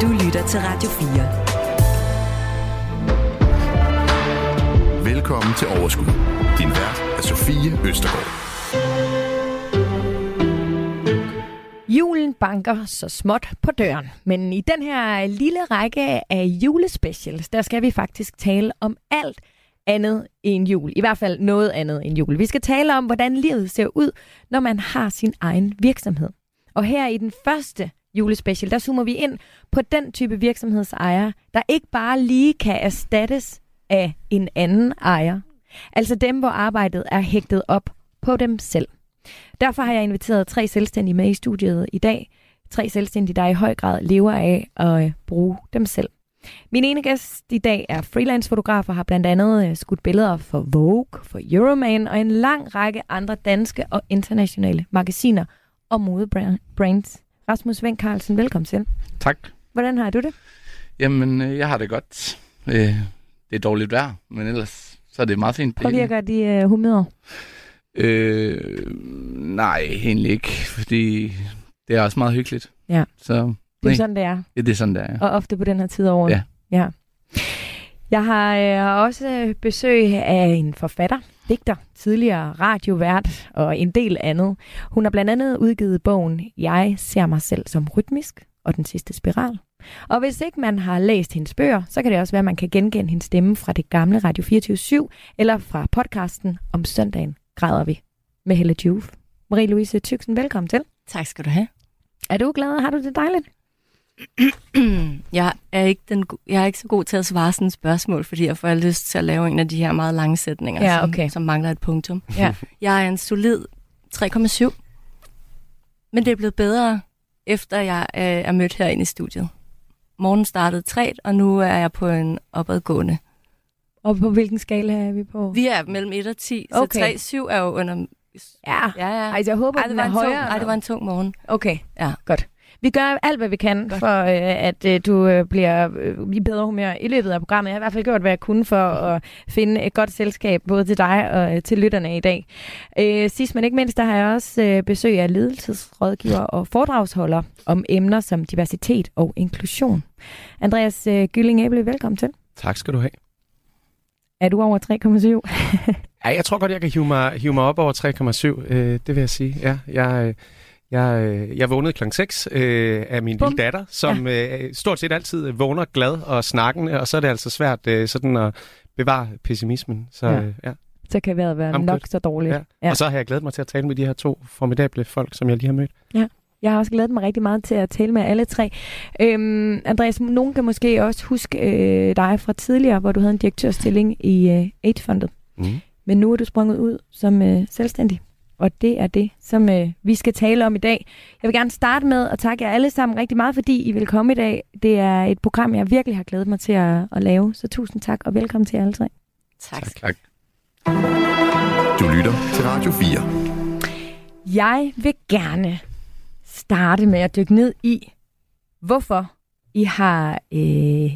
Du lytter til Radio 4. Velkommen til Overskud. Din vært er Sofie Østergaard. Julen banker så småt på døren, men i den her lille række af julespecials, der skal vi faktisk tale om alt andet end jul. I hvert fald noget andet end jul. Vi skal tale om, hvordan livet ser ud, når man har sin egen virksomhed. Og her i den første julespecial, der zoomer vi ind på den type virksomhedsejere, der ikke bare lige kan erstattes af en anden ejer. Altså dem, hvor arbejdet er hægtet op på dem selv. Derfor har jeg inviteret tre selvstændige med i studiet i dag. Tre selvstændige, der i høj grad lever af at bruge dem selv. Min ene gæst i dag er freelance-fotograf og har blandt andet øh, skudt billeder for Vogue, for Euroman og en lang række andre danske og internationale magasiner og modebrands. Rasmus Veng Carlsen, velkommen til. Tak. Hvordan har du det? Jamen, øh, jeg har det godt. Øh, det er dårligt vejr, men ellers så er det meget fint. Påvirker de uh, humøret? Øh, nej, egentlig ikke, fordi det er også meget hyggeligt. Ja. Så, det er nej. sådan, det er. Ja, det er sådan, det er. Og ofte på den her tid af året. Ja. ja. Jeg har øh, også besøg af en forfatter, digter, tidligere radiovært og en del andet. Hun har blandt andet udgivet bogen Jeg ser mig selv som rytmisk og den sidste spiral. Og hvis ikke man har læst hendes bøger, så kan det også være, at man kan genkende hendes stemme fra det gamle Radio 24 eller fra podcasten om søndagen græder vi med Helle Juf. Marie-Louise Tyksen, velkommen til. Tak skal du have. Er du glad? Har du det dejligt? jeg, er ikke den, jeg er ikke så god til at svare sådan et spørgsmål, fordi jeg får lyst til at lave en af de her meget lange sætninger, ja, okay. som, som mangler et punktum. Ja. Jeg er en solid 3,7, men det er blevet bedre, efter jeg øh, er mødt herinde i studiet. Morgen startede 3, og nu er jeg på en opadgående. Og på hvilken skala er vi på? Vi er mellem 1 og 10, okay. så 3-7 er jo under... Ja, ja, ja. Altså, jeg håber, Ej, det den var er højere. Tung, ej, det var en tung morgen. Okay, ja. godt. Vi gør alt, hvad vi kan Godt. for, øh, at øh, du øh, bliver øh, i bedre humør i løbet af programmet. Jeg har i hvert fald gjort, hvad jeg kunne for at finde et godt selskab, både til dig og øh, til lytterne i dag. Øh, sidst men ikke mindst, der har jeg også øh, besøg af ledelsesrådgiver og foredragsholder om emner som diversitet og inklusion. Andreas øh, Gylling Æble, velkommen til. Tak skal du have. Er du over 3,7? ja, jeg tror godt, jeg kan hive mig, hive mig op over 3,7. Øh, det vil jeg sige. Ja, jeg... Øh, jeg, øh, jeg vågnede klokken 6 øh, af min Bum. lille datter, som ja. øh, stort set altid vågner glad og snakkende, og så er det altså svært øh, sådan at bevare pessimismen. Så, ja. Øh, ja. så kan vejret være I'm nok good. så dårligt. Ja. Ja. Og så har jeg glædet mig til at tale med de her to formidable folk, som jeg lige har mødt. Ja. Jeg har også glædet mig rigtig meget til at tale med alle tre. Øhm, Andreas, nogen kan måske også huske øh, dig fra tidligere, hvor du havde en direktørstilling i øh, Aid-fondet. Mm. Men nu er du sprunget ud som øh, selvstændig og det er det, som øh, vi skal tale om i dag. Jeg vil gerne starte med at takke jer alle sammen rigtig meget, fordi I vil komme i dag. Det er et program, jeg virkelig har glædet mig til at, at lave, så tusind tak, og velkommen til alle tre. Tak. tak. tak. Du lytter til Radio 4. Jeg vil gerne starte med at dykke ned i, hvorfor I har øh,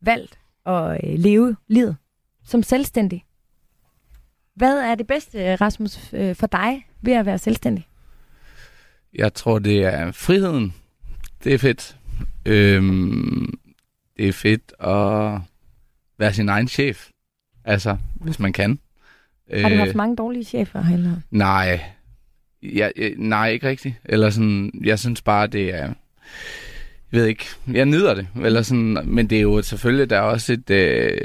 valgt at øh, leve livet som selvstændig. Hvad er det bedste, Rasmus, øh, for dig ved at være selvstændig? Jeg tror, det er friheden. Det er fedt. Øhm, det er fedt at være sin egen chef. Altså, hvis man kan. Har du haft mange dårlige chefer, eller? Nej. Jeg, jeg, nej, ikke rigtigt. Eller sådan, jeg synes bare, det er... Jeg ved ikke, jeg nyder det. Eller sådan, men det er jo selvfølgelig, der er også et... Øh,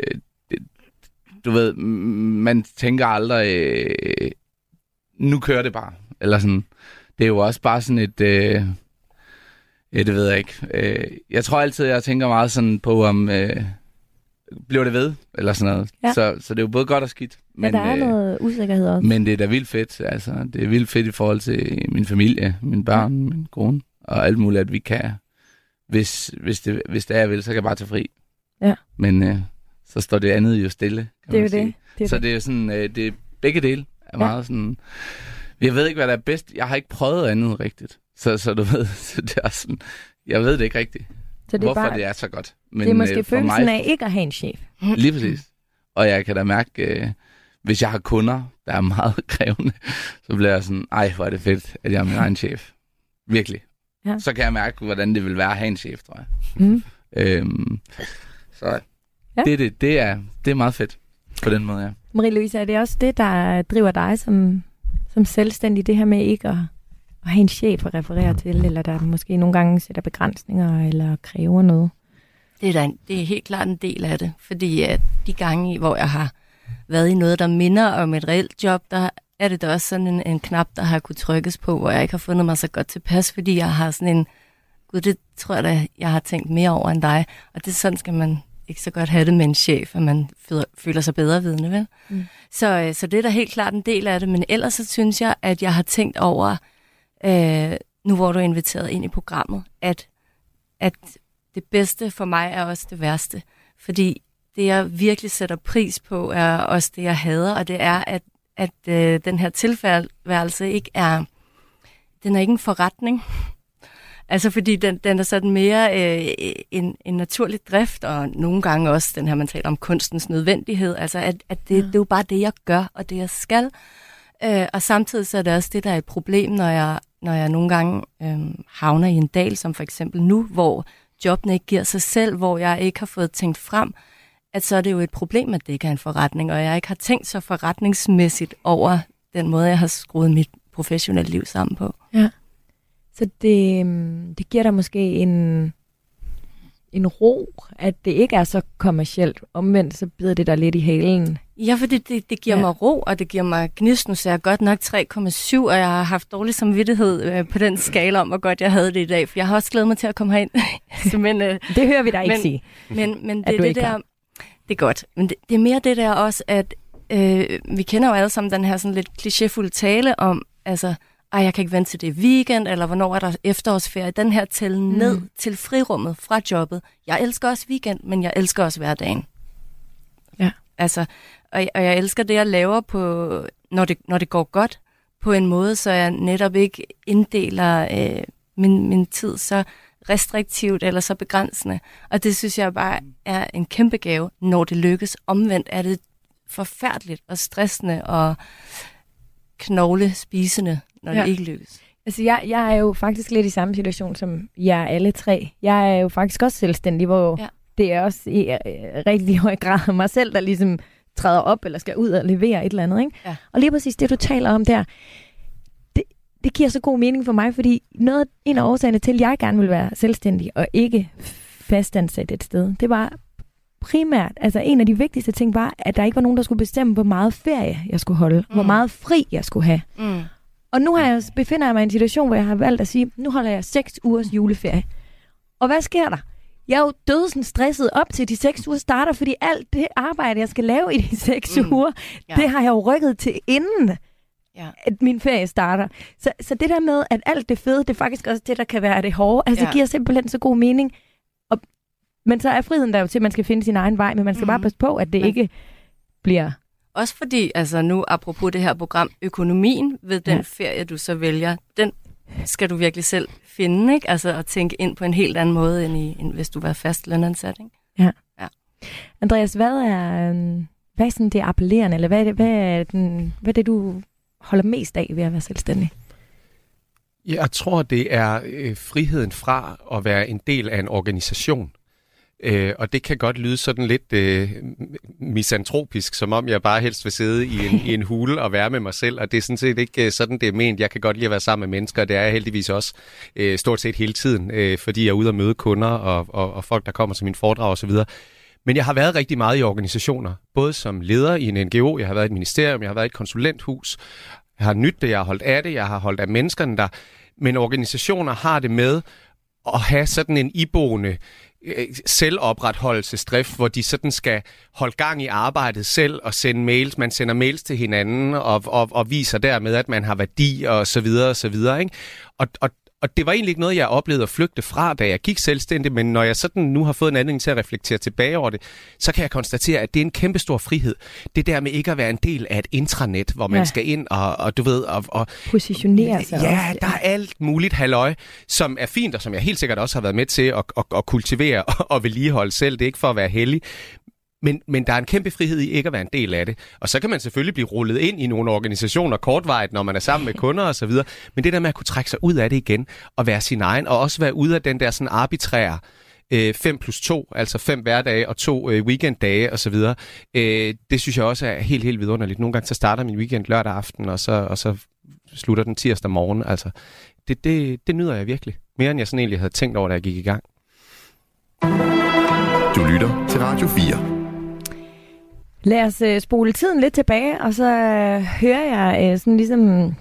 du ved, man tænker aldrig, øh, nu kører det bare. Eller sådan. Det er jo også bare sådan et, øh, ja, det ved jeg ikke. Øh, jeg tror altid, jeg tænker meget sådan på, om øh, bliver det ved, eller sådan noget. Ja. Så, så det er jo både godt og skidt. Men, ja, der er øh, noget usikkerhed også. Men det er da vildt fedt. Altså, det er vildt fedt i forhold til min familie, mine børn, mm. min kone, og alt muligt, at vi kan, hvis, hvis, det, hvis det er, jeg vil, så kan jeg bare tage fri. Ja. Men øh, så står det andet jo stille. Kan det er jo sige. det. det er så det. er sådan, øh, det er begge dele er ja. meget sådan... Jeg ved ikke, hvad der er bedst. Jeg har ikke prøvet andet rigtigt. Så, så du ved, så det er sådan... Jeg ved det ikke rigtigt, så det er hvorfor bare, det er så godt. Men, det er måske øh, for følelsen mig, af ikke at have en chef. Lige præcis. Og jeg kan da mærke, øh, hvis jeg har kunder, der er meget krævende, så bliver jeg sådan, ej, hvor er det fedt, at jeg er min egen chef. Virkelig. Ja. Så kan jeg mærke, hvordan det vil være at have en chef, tror jeg. Mm. Øhm, så ja. det, det, det, er, det er meget fedt på den måde, ja. Marie-Louise, er det også det, der driver dig som, som selvstændig, det her med ikke at, at have en chef at referere til, eller der måske nogle gange sætter begrænsninger eller kræver noget? Det er, da en, det er helt klart en del af det, fordi at de gange, hvor jeg har været i noget, der minder om et reelt job, der er det da også sådan en, en knap, der har kunne trykkes på, hvor jeg ikke har fundet mig så godt tilpas, fordi jeg har sådan en, gud, det tror jeg da, jeg har tænkt mere over end dig, og det sådan skal man ikke så godt have det med en chef, at man føler sig bedre vidne, vel? Mm. Så, øh, så det er da helt klart en del af det, men ellers så synes jeg, at jeg har tænkt over, øh, nu hvor du er inviteret ind i programmet, at, at det bedste for mig er også det værste. Fordi det, jeg virkelig sætter pris på, er også det, jeg hader, og det er, at, at øh, den her tilfærdværelse ikke er, den er ikke en forretning. Altså fordi den, den er sådan mere øh, en, en naturlig drift, og nogle gange også den her, man taler om kunstens nødvendighed, altså at, at det, ja. det er jo bare det, jeg gør, og det, jeg skal. Øh, og samtidig så er det også det, der er et problem, når jeg, når jeg nogle gange øh, havner i en dal, som for eksempel nu, hvor jobbene ikke giver sig selv, hvor jeg ikke har fået tænkt frem, at så er det jo et problem, at det ikke er en forretning, og jeg ikke har tænkt så forretningsmæssigt over den måde, jeg har skruet mit professionelle liv sammen på. Ja. Så det, øhm, det giver dig måske en, en ro, at det ikke er så kommercielt. Omvendt så bider det dig lidt i halen. Ja, for det, det, det giver ja. mig ro, og det giver mig gnist. Nu så jeg godt nok 3,7, og jeg har haft dårlig samvittighed øh, på den skala om, hvor godt jeg havde det i dag. For jeg har også glædet mig til at komme herind. så, men, øh, det hører vi dig ikke men, sige. Men, men det, det der, har. det er godt. Men det, det er mere det der også, at øh, vi kender jo alle sammen den her sådan lidt klichéfulde tale om, altså, ej, jeg kan ikke vente til det weekend, eller hvornår er der efterårsferie. Den her tælle mm. ned til frirummet fra jobbet. Jeg elsker også weekend, men jeg elsker også hverdagen. Ja. Altså, og, og jeg elsker det, jeg laver på, når det, når det går godt, på en måde, så jeg netop ikke inddeler øh, min, min tid så restriktivt eller så begrænsende. Og det synes jeg bare er en kæmpe gave, når det lykkes. Omvendt er det forfærdeligt og stressende og knogle spisende, når ja. det ikke lykkes. Altså, jeg, jeg er jo faktisk lidt i samme situation som jer alle tre. Jeg er jo faktisk også selvstændig, hvor ja. det er også i uh, rigtig høj grad mig selv, der ligesom træder op eller skal ud og levere et eller andet. Ikke? Ja. Og lige præcis det, du taler om der, det, det giver så god mening for mig, fordi noget, en af årsagerne til, at jeg gerne vil være selvstændig og ikke fastansat et sted, det var primært, altså en af de vigtigste ting var, at der ikke var nogen, der skulle bestemme, hvor meget ferie jeg skulle holde, mm. hvor meget fri jeg skulle have. Mm. Og nu har jeg, befinder jeg mig i en situation, hvor jeg har valgt at sige, nu holder jeg seks ugers juleferie. Og hvad sker der? Jeg er jo død stresset op til de seks uger starter, fordi alt det arbejde, jeg skal lave i de seks mm. uger, ja. det har jeg jo rykket til inden, ja. at min ferie starter. Så, så det der med, at alt det fede, det er faktisk også det, der kan være det hårde. Altså, ja. det giver simpelthen så god mening. Og, men så er friheden der jo til, at man skal finde sin egen vej, men man skal mm. bare passe på, at det men... ikke bliver også fordi, altså nu apropos det her program, økonomien ved den ja. ferie, du så vælger, den skal du virkelig selv finde, ikke? Altså at tænke ind på en helt anden måde, end, i, end hvis du var fast lønansat, ikke? Ja. ja. Andreas, hvad er, øhm, hvad er sådan det appellerende, eller hvad er det, hvad er, den, hvad er det, du holder mest af ved at være selvstændig? Jeg tror, det er øh, friheden fra at være en del af en organisation. Øh, og det kan godt lyde sådan lidt øh, misantropisk, som om jeg bare helst vil sidde i en, i en hule og være med mig selv, og det er sådan set ikke øh, sådan, det er ment. Jeg kan godt lide at være sammen med mennesker, og det er jeg heldigvis også øh, stort set hele tiden, øh, fordi jeg er ude og møde kunder og, og, og folk, der kommer til min foredrag osv., men jeg har været rigtig meget i organisationer, både som leder i en NGO, jeg har været i et ministerium, jeg har været i et konsulenthus, jeg har nyt det, jeg har holdt af det, jeg har holdt af menneskerne der, men organisationer har det med at have sådan en iboende Øh, selvopretholdelsesdrift, hvor de sådan skal holde gang i arbejdet selv og sende mails. Man sender mails til hinanden og, og, og viser dermed, at man har værdi og så videre og så videre. Ikke? Og, og, og det var egentlig ikke noget, jeg oplevede at flygte fra, da jeg gik selvstændig, men når jeg sådan nu har fået en anledning til at reflektere tilbage over det, så kan jeg konstatere, at det er en kæmpe stor frihed. Det der med ikke at være en del af et intranet, hvor man ja. skal ind og, og du ved... Og, og, Positionere sig Ja, også. der er alt muligt halløj, som er fint, og som jeg helt sikkert også har været med til at, at, at kultivere og, og vedligeholde selv. Det er ikke for at være heldig, men, men der er en kæmpe frihed i ikke at være en del af det. Og så kan man selvfølgelig blive rullet ind i nogle organisationer kortvarigt, når man er sammen med kunder og så videre. Men det der med at kunne trække sig ud af det igen, og være sin egen, og også være ude af den der sådan arbitrære øh, 5 plus 2, altså 5 hverdage og to øh, weekenddage osv. Øh, det synes jeg også er helt, helt vidunderligt. Nogle gange så starter min weekend lørdag aften, og så, og så slutter den tirsdag morgen. Altså, det, det, det nyder jeg virkelig. Mere end jeg sådan egentlig havde tænkt over, da jeg gik i gang. Du lytter til Radio 4. Lad os øh, spole tiden lidt tilbage, og så øh, hører jeg øh, sådan ligesom...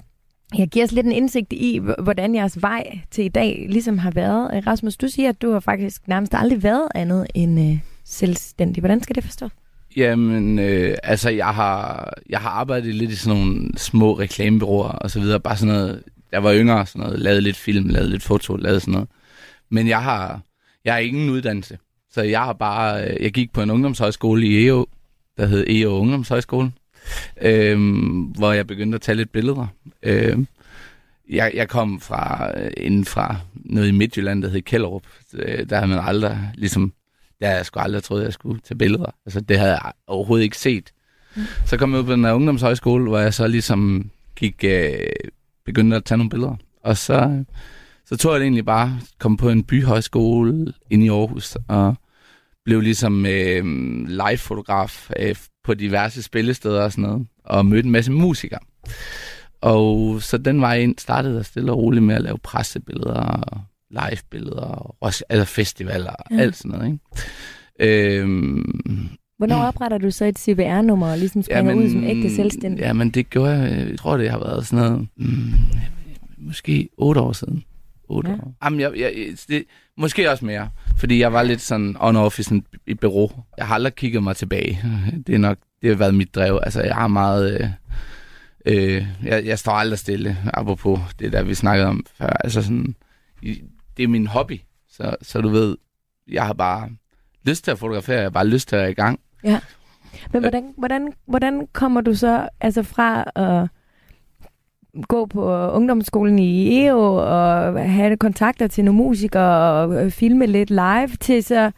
Jeg giver os lidt en indsigt i, hvordan jeres vej til i dag ligesom har været. Øh, Rasmus, du siger, at du har faktisk nærmest aldrig været andet end øh, selvstændig. Hvordan skal det forstå? Jamen, øh, altså, jeg har, jeg har arbejdet lidt i sådan nogle små reklamebyråer og så videre. Bare sådan noget, jeg var yngre, sådan noget, lavede lidt film, lavede lidt foto, lavede sådan noget. Men jeg har, jeg har ingen uddannelse. Så jeg har bare, øh, jeg gik på en ungdomshøjskole i EO, der hed E- og Ungdomshøjskolen, øh, hvor jeg begyndte at tage lidt billeder. Øh, jeg, jeg kom fra øh, inden fra noget i Midtjylland, der hed Kellerup. Øh, der havde man aldrig, ligesom, der jeg skulle aldrig troet, at jeg skulle tage billeder. Altså, det havde jeg overhovedet ikke set. Mm. Så kom jeg ud på den her ungdomshøjskole, hvor jeg så ligesom gik, øh, begyndte at tage nogle billeder. Og så, så tog jeg det egentlig bare, kom på en byhøjskole inde i Aarhus, og blev ligesom øh, live-fotograf øh, på diverse spillesteder og sådan noget, og mødte en masse musikere. Og så den vej ind startede jeg stille og roligt med at lave pressebilleder og live-billeder, og altså festivaler og ja. alt sådan noget. Ikke? Øhm, Hvornår opretter du så et CVR-nummer og ligesom springer jamen, ud som ægte selvstændig? Jamen det gjorde jeg, jeg tror det har været sådan noget, mm, måske otte år siden. 8 ja. år. Jamen, jeg, jeg, det, måske også mere, fordi jeg var lidt sådan on-off i, sådan, i bureau. Jeg har aldrig kigget mig tilbage. Det er nok, det har været mit drev. Altså, jeg har meget... Øh, øh, jeg, jeg står aldrig stille, apropos det der, vi snakkede om før. Altså sådan, det er min hobby, så, så du ved, jeg har bare lyst til at fotografere, jeg har bare lyst til at være i gang. Ja. Men hvordan, hvordan, hvordan kommer du så altså fra at gå på ungdomsskolen i EO og have kontakter til nogle musikere og øh, filme lidt live, til så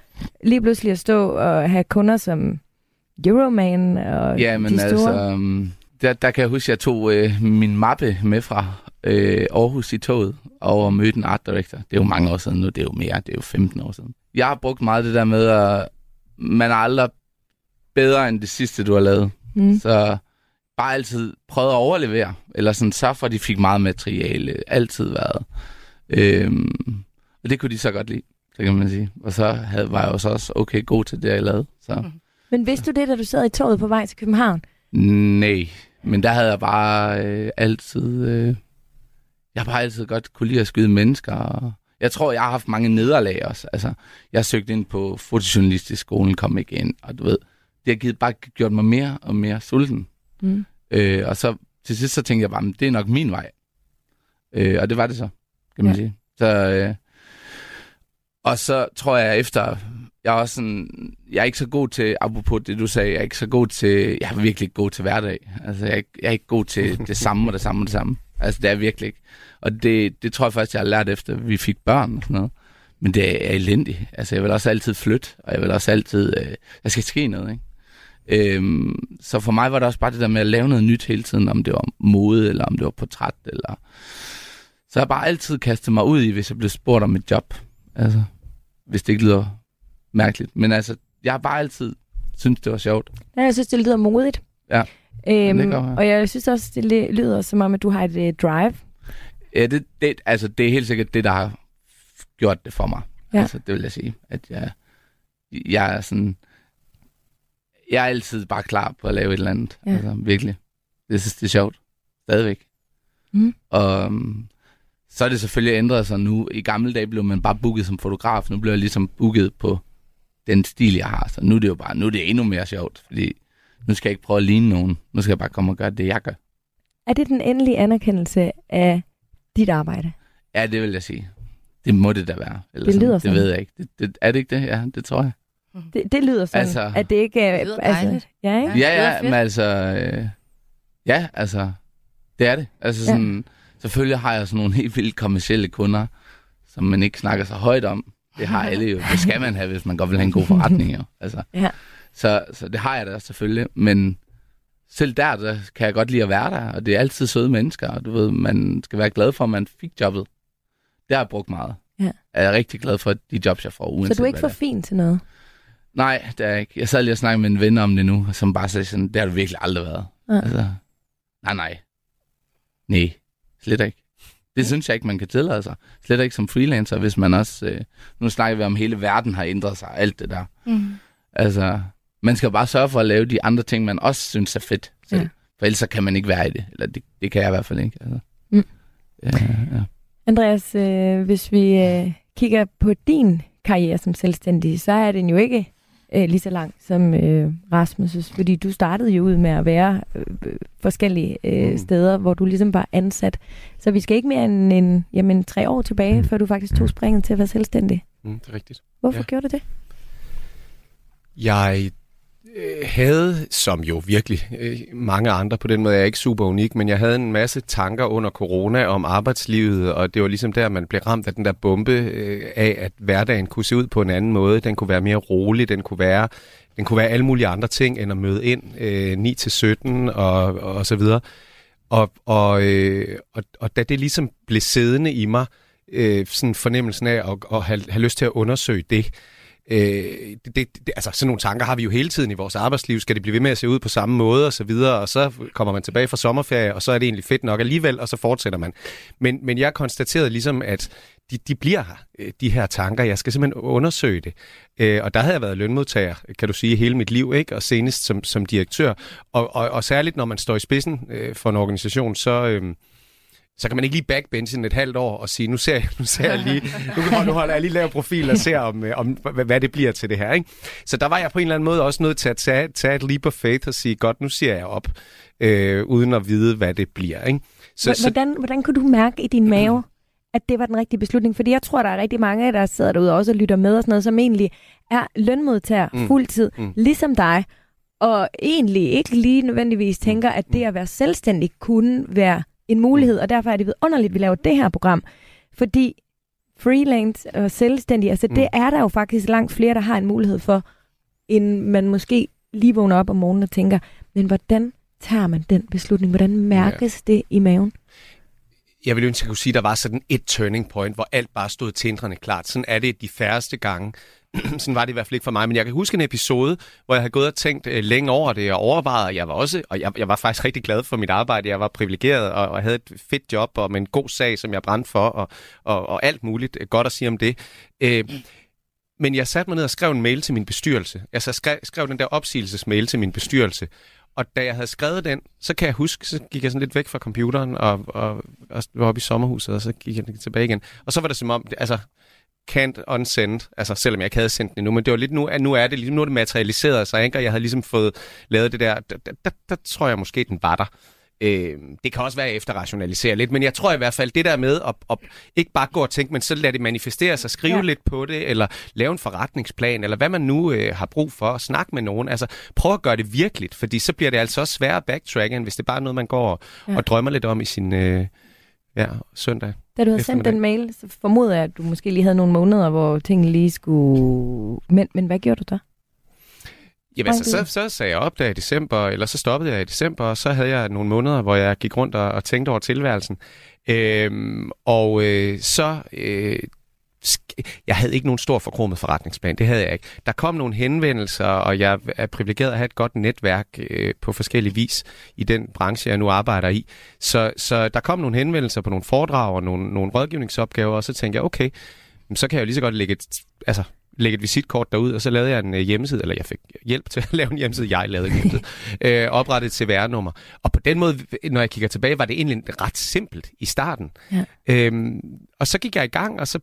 lige pludselig at stå og have kunder som Euroman og ja, men de store? altså, um, der, der kan jeg huske, at jeg tog øh, min mappe med fra øh, Aarhus i toget og mødte en art director. Det er jo mange år siden nu, det er jo mere, det er jo 15 år siden. Jeg har brugt meget det der med, at man er aldrig bedre end det sidste, du har lavet. Mm. Så bare altid prøvet at overlevere, eller sådan så for, de fik meget materiale, altid været. Øhm, og det kunne de så godt lide, så kan man sige. Og så havde, var jeg også okay god til det, jeg lavede. Så. Mhm. Men vidste du det, da du sad i toget på vej til København? Nej, men der havde jeg bare øh, altid... Øh, jeg har bare altid godt kunne lide at skyde mennesker. Og jeg tror, jeg har haft mange nederlag også. Altså, jeg søgte ind på fotojournalistisk skolen, kom ikke ind, og du ved, det har givet, bare gjort mig mere og mere sulten. Mm. Øh, og så til sidst så tænkte jeg bare, det er nok min vej. Øh, og det var det så, kan man ja. sige. Så, øh, og så tror jeg efter, jeg er også sådan, jeg er ikke så god til, apropos det du sagde, jeg er ikke så god til, jeg er virkelig ikke god til hverdag. Altså jeg er, ikke, jeg er ikke god til det samme og det samme og det samme. Altså det er virkelig ikke. Og det, det tror jeg faktisk, jeg har lært efter, vi fik børn og sådan noget. Men det er elendigt. Altså jeg vil også altid flytte, og jeg vil også altid, øh, der skal ske noget, ikke? Øhm, så for mig var det også bare det der med at lave noget nyt hele tiden, om det var mode, eller om det var portræt, eller... Så jeg bare altid kastet mig ud i, hvis jeg blev spurgt om et job. Altså, hvis det ikke lyder mærkeligt. Men altså, jeg har bare altid synes det var sjovt. Ja, jeg synes, det lyder modigt. Ja, øhm, det Og jeg synes også, det lyder som om, at du har et uh, drive. Ja, det, det, altså, det er helt sikkert det, der har gjort det for mig. Ja. Altså, det vil jeg sige. At jeg, jeg er sådan jeg er altid bare klar på at lave et eller andet. Ja. Altså, virkelig. Det synes, det er sjovt. Stadigvæk. Mm. Og um, så er det selvfølgelig ændret sig nu. I gamle dage blev man bare booket som fotograf. Nu bliver jeg ligesom booket på den stil, jeg har. Så nu er det jo bare, nu er det endnu mere sjovt, fordi nu skal jeg ikke prøve at ligne nogen. Nu skal jeg bare komme og gøre det, jeg gør. Er det den endelige anerkendelse af dit arbejde? Ja, det vil jeg sige. Det må det da være. Eller det lyder sådan. Det ved jeg ikke. Det, det, er det ikke det? Ja, det tror jeg. Det, det lyder sådan, altså, at det ikke er... Det altså, ja, ikke? ja, ja, men altså... Øh, ja, altså... Det er det. Altså sådan... Ja. Selvfølgelig har jeg sådan nogle helt vildt kommersielle kunder, som man ikke snakker så højt om. Det har alle jo. Det skal man have, hvis man godt vil have en god forretning. Jo. Altså, ja. så, så det har jeg da selvfølgelig. Men selv der, der kan jeg godt lide at være der, og det er altid søde mennesker, og du ved, man skal være glad for, at man fik jobbet. Det har jeg brugt meget. Ja. Er jeg rigtig glad for de jobs, jeg får, uanset Så du er ikke for fin til noget? Nej, det er ikke. Jeg sad lige og snakkede med en ven om det nu, som bare sagde sådan, det har du virkelig aldrig været. Ja. Altså, nej, nej. Nej, slet ikke. Det synes jeg ikke, man kan tillade sig. Slet ikke som freelancer, hvis man også... Øh, nu snakker vi om, hele verden har ændret sig, alt det der. Mm. Altså, man skal bare sørge for at lave de andre ting, man også synes er fedt. Selv. Ja. Ja. For ellers så kan man ikke være i det. Eller det, det kan jeg i hvert fald ikke. Altså. Mm. Ja, ja. Andreas, øh, hvis vi øh, kigger på din karriere som selvstændig, så er den jo ikke øh, lige så lang som øh, Rasmus', fordi du startede jo ud med at være øh, forskellige øh, Mm. steder, hvor du ligesom var ansat. Så vi skal ikke mere end en, jamen, tre år tilbage, før du faktisk tog springet til at være selvstændig. Mm, det er rigtigt. Hvorfor Ja. gjorde du det? Jeg øh, havde, som jo virkelig øh, mange andre på den måde, jeg er ikke super unik, men jeg havde en masse tanker under corona om arbejdslivet, og det var ligesom der, man blev ramt af den der bombe øh, af, at hverdagen kunne se ud på en anden måde. Den kunne være mere rolig, den kunne være, den kunne være alle mulige andre ting, end at møde ind øh, 9-17 og, og så videre. Og, og, øh, og, og da det ligesom blev siddende i mig, øh, sådan fornemmelsen af at, at have, have lyst til at undersøge det, Øh, det, det, det, altså sådan nogle tanker har vi jo hele tiden i vores arbejdsliv. Skal det blive ved med at se ud på samme måde og så videre, og så kommer man tilbage fra sommerferie, og så er det egentlig fedt nok alligevel, og så fortsætter man. Men, men jeg konstaterede ligesom, at de, de bliver her, øh, de her tanker. Jeg skal simpelthen undersøge det. Øh, og der havde jeg været lønmodtager, kan du sige, hele mit liv, ikke? og senest som, som direktør. Og, og, og særligt, når man står i spidsen øh, for en organisation, så... Øh, så kan man ikke lige backbenchen et halvt år og sige, nu ser jeg, nu ser jeg lige, nu, nu holder jeg lige lav profil og ser, om, øh, om hvad, det bliver til det her. Ikke? Så der var jeg på en eller anden måde også nødt til at tage, tage et leap of faith og sige, godt, nu siger jeg op, øh, uden at vide, hvad det bliver. Ikke? Så, hvordan, hvordan kunne du mærke i din mave, at det var den rigtige beslutning? Fordi jeg tror, der er rigtig mange, der sidder derude og også og lytter med og sådan noget, som egentlig er lønmodtager Mm. fuldtid, mm. ligesom dig, og egentlig ikke lige nødvendigvis tænker, at det at være selvstændig kunne være en mulighed, og derfor er det vidunderligt, at vi laver det her program. Fordi freelance og selvstændig, altså Mm. det er der jo faktisk langt flere, der har en mulighed for, end man måske lige vågner op om morgenen og tænker, men hvordan tager man den beslutning? Hvordan mærkes det i maven? jeg ville ønske, at jeg kunne sige, at der var sådan et turning point, hvor alt bare stod tindrende klart. Sådan er det de færreste gange. sådan var det i hvert fald ikke for mig. Men jeg kan huske en episode, hvor jeg havde gået og tænkt øh, længe over det, og overvejet, og jeg var også, og jeg, jeg var faktisk rigtig glad for mit arbejde. Jeg var privilegeret, og, og havde et fedt job, og med en god sag, som jeg brændte for, og, og, og alt muligt godt at sige om det. Øh, men jeg satte mig ned og skrev en mail til min bestyrelse. Jeg så skrev, skrev den der opsigelsesmail til min bestyrelse. Og da jeg havde skrevet den, så kan jeg huske, så gik jeg sådan lidt væk fra computeren og, og, og var oppe i sommerhuset, og så gik jeg tilbage igen. Og så var det som om, altså, can't unsend, altså selvom jeg ikke havde sendt den endnu, men det var lidt nu, at nu er det, ligesom- nu er det materialiseret sig, ikke? og jeg havde ligesom fået lavet det der, der, der, der, der tror jeg måske, den var der. Øh, det kan også være, at jeg efterrationaliserer lidt, men jeg tror i hvert fald, det der med at, at ikke bare gå og tænke, men så lade det manifestere sig, skrive ja. Lidt på det, eller lave en forretningsplan, eller hvad man nu øh, har brug for, at snakke med nogen. Altså, prøv at gøre det virkeligt, fordi så bliver det altså også sværere at backtracke, end hvis det bare er noget, man går og. Ja. og drømmer lidt om i sin øh, ja, søndag. Da du havde sendt den mail, så formoder jeg, at du måske lige havde nogle måneder, hvor tingene lige skulle... Men, men hvad gjorde du der? Jamen, altså, så, så sagde jeg op der i december, eller så stoppede jeg i december, og så havde jeg nogle måneder, hvor jeg gik rundt og, og tænkte over tilværelsen. Øhm, og øh, så... Øh, jeg havde ikke nogen stor forkromet forretningsplan, det havde jeg ikke. Der kom nogle henvendelser, og jeg er privilegeret at have et godt netværk øh, på forskellige vis i den branche, jeg nu arbejder i. Så, så der kom nogle henvendelser på nogle foredrag og nogle, nogle rådgivningsopgaver, og så tænkte jeg, okay, så kan jeg jo lige så godt lægge et, altså, lægge et visitkort derud, og så lavede jeg en øh, hjemmeside, eller jeg fik hjælp til at lave en hjemmeside, jeg lavede en hjemmeside, øh, oprettet et CVR-nummer. Og på den måde, når jeg kigger tilbage, var det egentlig ret simpelt i starten. Ja. Øhm, og så gik jeg i gang, og så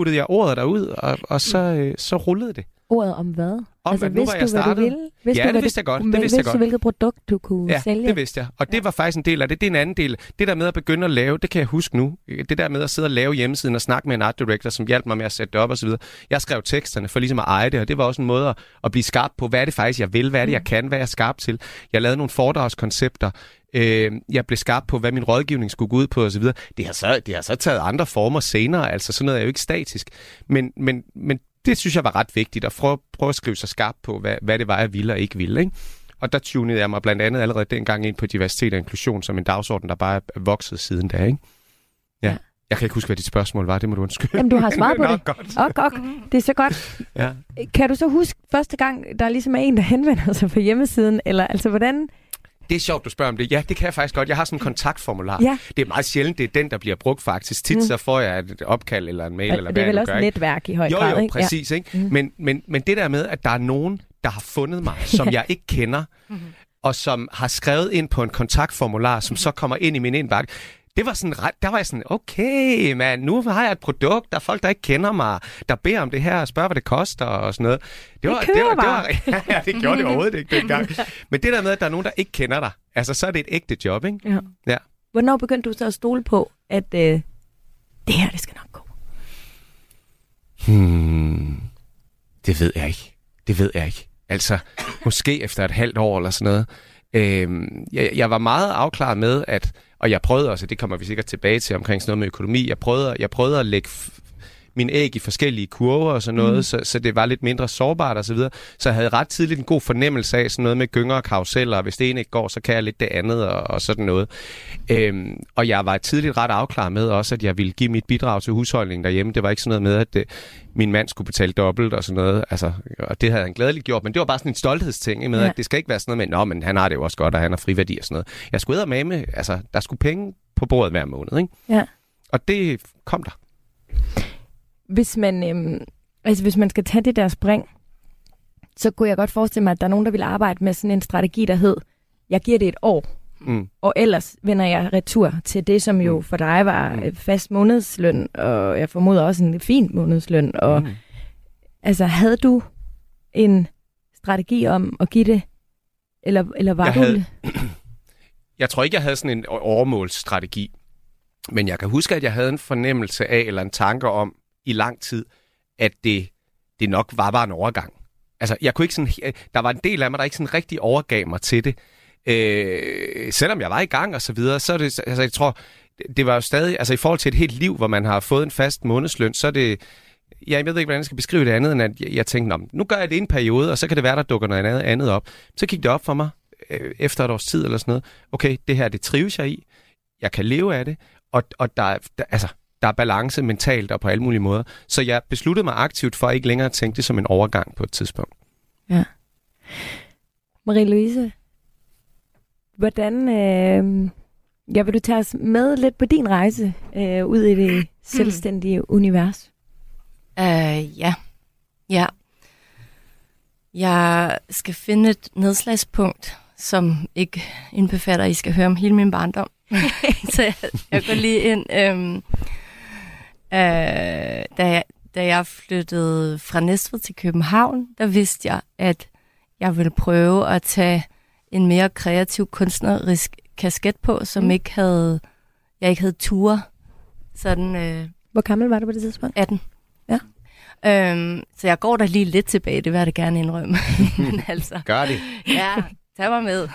puttede jeg ordet derud, og, og så, øh, så rullede det. Ordet om hvad? Om, altså, nu var jeg du, hvad du startet. ville? Vidste Ja, du, det vidste jeg godt, det men vidste jeg vidste godt. du, hvilket produkt du kunne Ja, sælge? det vidste jeg. Og det var faktisk en del af det. Det er en anden del. Det der med at begynde at lave, det kan jeg huske nu. Det der med at sidde og lave hjemmesiden og snakke med en art director, som hjalp mig med at sætte det op osv. Jeg skrev teksterne for ligesom at eje det, og det var også en måde at, at blive skarp på, hvad er det faktisk, jeg vil, hvad er det, jeg kan, hvad er jeg skarp til. Jeg lavede nogle foredragskoncepter. Øh, jeg blev skarp på, hvad min rådgivning skulle gå ud på osv. Det har så, det har så taget andre former senere, altså sådan noget er jo ikke statisk. Men, men, men det synes jeg var ret vigtigt, at prøve, prøve at skrive sig skarp på, hvad, hvad det var, jeg ville og ikke ville. Ikke? Og der tunede jeg mig blandt andet allerede dengang ind på diversitet og inklusion som en dagsorden, der bare er vokset siden da. Ikke? Jeg kan ikke huske, hvad dit spørgsmål var, det må du undskylde. Jamen, du har svaret på det. godt. Ok, ok. Det er så godt. Ja. Kan du så huske første gang, der ligesom er en, der henvender sig på hjemmesiden? Eller altså, hvordan... Det er sjovt, du spørger om det. Ja, det kan jeg faktisk godt. Jeg har sådan en kontaktformular. Ja. Det er meget sjældent, det er den, der bliver brugt faktisk. Tit Mm. så får jeg et opkald eller en mail, eller Og hvad det er vel også gør, netværk i høj Jo, grad, jo, ikke? præcis. Ikke? Mm. Men, men, men det der med, at der er nogen, der har fundet mig, som jeg ikke kender, og som har skrevet ind på en kontaktformular, som så kommer ind i min indbakke, det var sådan ret, der var jeg sådan, okay, man, nu har jeg et produkt, der er folk, der ikke kender mig, der beder om det her, og spørger, hvad det koster og sådan noget. Det var, køber det var, det var, ja, det gjorde det overhovedet ikke dengang. Men det der med, at der er nogen, der ikke kender dig, altså så er det et ægte job, ikke? Ja. Ja. Hvornår begyndte du så at stole på, at øh, det her, det skal nok gå? Hmm, det ved jeg ikke. Det ved jeg ikke. Altså, måske efter et halvt år eller sådan noget. Øhm, jeg, jeg var meget afklaret med, at, og jeg prøvede også, det kommer vi sikkert tilbage til omkring sådan noget med økonomi, jeg prøvede, jeg prøvede at lægge mine æg i forskellige kurver og sådan noget, mm. så, så det var lidt mindre sårbart og så videre. Så jeg havde ret tidligt en god fornemmelse af sådan noget med gynger og karuseller, og hvis det ene ikke går, så kan jeg lidt det andet og, og sådan noget. Øhm, og jeg var tidligt ret afklaret med også, at jeg ville give mit bidrag til husholdningen derhjemme. Det var ikke sådan noget med, at det, min mand skulle betale dobbelt og sådan noget. Altså, og det havde han glædeligt gjort, men det var bare sådan en stolthedsting ikke? med, ja. at det skal ikke være sådan noget med, nå, men han har det jo også godt, og han har friværdi og sådan noget. Jeg skulle med med, altså, der skulle penge på bordet hver måned, ikke? Ja. Og det kom der. Hvis man, øhm, altså hvis man skal tage det der spring, så kunne jeg godt forestille mig, at der er nogen, der vil arbejde med sådan en strategi, der hed, jeg giver det et år, Mm. og ellers vender jeg retur til det, som jo Mm. for dig var Mm. fast månedsløn, og jeg formoder også en fin månedsløn. Og Mm. altså, havde du en strategi om at give det, eller, eller var Jeg du... havde- Jeg tror ikke, jeg havde sådan en overmålsstrategi. Men jeg kan huske, at jeg havde en fornemmelse af, eller en tanke om i lang tid, at det, det nok var bare en overgang. Altså, jeg kunne ikke sådan, øh, der var en del af mig, der ikke sådan rigtig overgav mig til det. Øh, selvom jeg var i gang og så videre, så er det, altså jeg tror, det- var jo stadig, altså i forhold til et helt liv, hvor man har fået en fast månedsløn, så er det, ja, jeg ved ikke, hvordan jeg skal beskrive det andet, end at jeg, jeg tænkte, nu gør jeg det i en periode, og så kan det være, der dukker noget andet, andet op. Så gik det op for mig, øh, efter et års tid eller sådan noget, okay, det her, det trives jeg i, jeg kan leve af det, og, og der, der, altså, der er balance mentalt og på alle mulige måder. Så jeg besluttede mig aktivt for ikke længere at tænke det som en overgang på et tidspunkt. Marie-Louise, hvordan... Øh, ja, vil du tage os med lidt på din rejse øh, ud i det selvstændige univers? Øh, ja. Ja. Jeg skal finde et nedslagspunkt, som ikke indbefatter, at I skal høre om hele min barndom. så jeg, jeg går lige ind. Øhm, øh, da, jeg, da jeg flyttede fra Næstved til København, der vidste jeg, at jeg ville prøve at tage en mere kreativ kunstnerisk kasket på, som Mm. ikke havde, jeg ikke havde ture. Sådan, øh, Hvor gammel var du på det tidspunkt? 18. Ja. Øhm, så jeg går der lige lidt tilbage, det vil jeg da gerne indrømme. Men altså, Gør det. ja, tag mig med.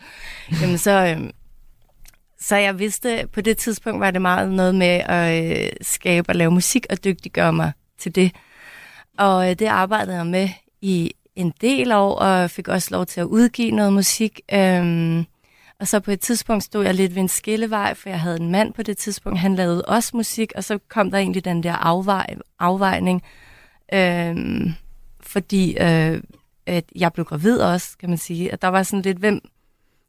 Jamen så, øhm, så jeg vidste, på det tidspunkt var det meget noget med at øh, skabe og lave musik og dygtiggøre mig til det. Og øh, det arbejdede jeg med i en del år, og fik også lov til at udgive noget musik. Øhm, og så på et tidspunkt stod jeg lidt ved en skillevej, for jeg havde en mand på det tidspunkt, han lavede også musik, og så kom der egentlig den der afvej, afvejning, øhm, fordi øh, at jeg blev gravid også, kan man sige. At der var sådan lidt, hvem,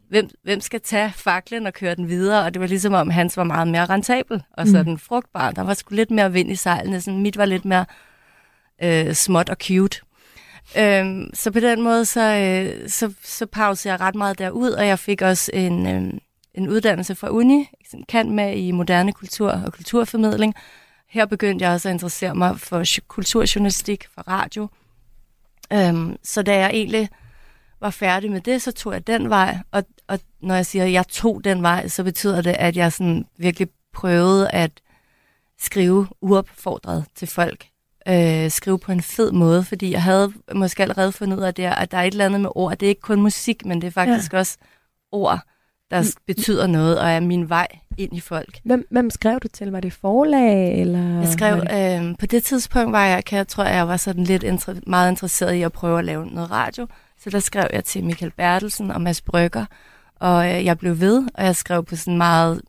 hvem, hvem skal tage faklen og køre den videre? Og det var ligesom om, hans var meget mere rentabel og Mm. sådan frugtbar. Der var sgu lidt mere vind i sejlene. Sådan, mit var lidt mere øh, småt og cute. Øhm, så på den måde, så, øh, så, så pausede jeg ret meget derud, og jeg fik også en, øh, en uddannelse fra uni, kan med i moderne kultur og kulturformidling. Her begyndte jeg også at interessere mig for jo- kulturjournalistik, for radio. Øhm, så da jeg egentlig var færdig med det, så tog jeg den vej, og, og når jeg siger, at jeg tog den vej, så betyder det, at jeg sådan virkelig prøvede at skrive uopfordret til folk. Øh, skrive på en fed måde, fordi jeg havde måske allerede fundet ud af det, at der er et eller andet med ord. Det er ikke kun musik, men det er faktisk ja. også ord, der s- betyder noget, og er min vej ind i folk. Hvem, hvem skrev du til? Var det forlag? Eller Jeg skrev, det... øh, på det tidspunkt var jeg, kan jeg tror, jeg var sådan lidt inter- meget interesseret i at prøve at lave noget radio. Så der skrev jeg til Michael Bertelsen og Mads Brygger, og øh, jeg blev ved, og jeg skrev på sådan meget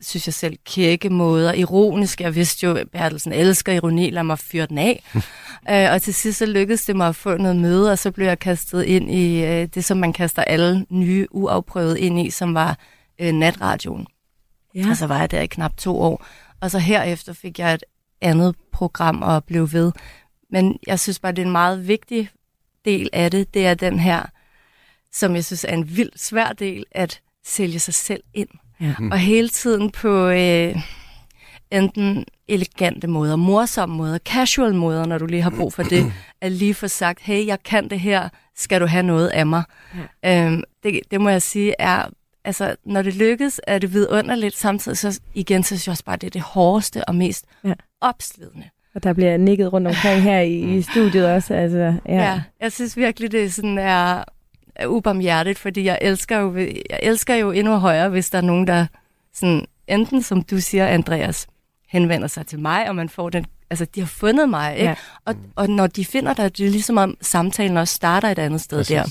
synes jeg selv, kække måder, ironisk. Jeg vidste jo, at Bertelsen elsker ironi, lad mig fyre den af. øh, og til sidst så lykkedes det mig at få noget møde, og så blev jeg kastet ind i øh, det, som man kaster alle nye uafprøvede ind i, som var øh, natradioen. Ja. Og så var jeg der i knap to år. Og så herefter fik jeg et andet program og blev ved. Men jeg synes bare, det er en meget vigtig del af det. Det er den her, som jeg synes er en vild svær del, at sælge sig selv ind. Ja. Og hele tiden på øh, enten elegante måder, morsomme måder, casual måder, når du lige har brug for det, at lige få sagt, hey, jeg kan det her, skal du have noget af mig? Ja. Øhm, det, det må jeg sige er, altså, når det lykkes, er det vidunderligt, samtidig så igen, så synes jeg også bare, det er det hårdeste og mest ja. opslidende. Og der bliver nikket rundt omkring her i, i studiet også. Altså, ja. ja, jeg synes virkelig, det sådan er er ubarmhjertigt, fordi jeg elsker, jo, jeg elsker jo endnu højere, hvis der er nogen, der sådan, enten som du siger, Andreas, henvender sig til mig, og man får den, altså de har fundet mig, ikke? Ja. Og, og når de finder dig, det er ligesom om samtalen også starter et andet sted Præcis. der.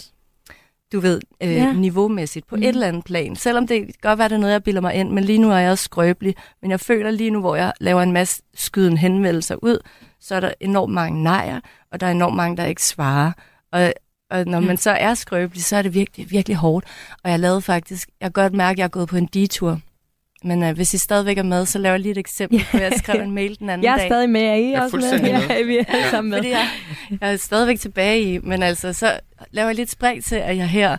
Du ved, øh, ja. niveaumæssigt, på mm. et eller andet plan. Selvom det kan godt være, det er noget, jeg bilder mig ind, men lige nu er jeg også skrøbelig. Men jeg føler lige nu, hvor jeg laver en masse skyden henvendelser ud, så er der enormt mange nejer, og der er enormt mange, der ikke svarer. Og, og når man så er skrøbelig, så er det virkelig, virkelig hårdt. Og jeg lavede faktisk, jeg kan godt mærke, at jeg er gået på en detur. Men uh, hvis I stadigvæk er med, så laver jeg lige et eksempel på, jeg skrev en mail den anden dag. Jeg er dag. stadig med, er I jeg også med? med? Ja, vi er ja. sammen med. Fordi jeg, jeg er stadigvæk tilbage i, men altså, så laver jeg lidt spring til, at jeg her,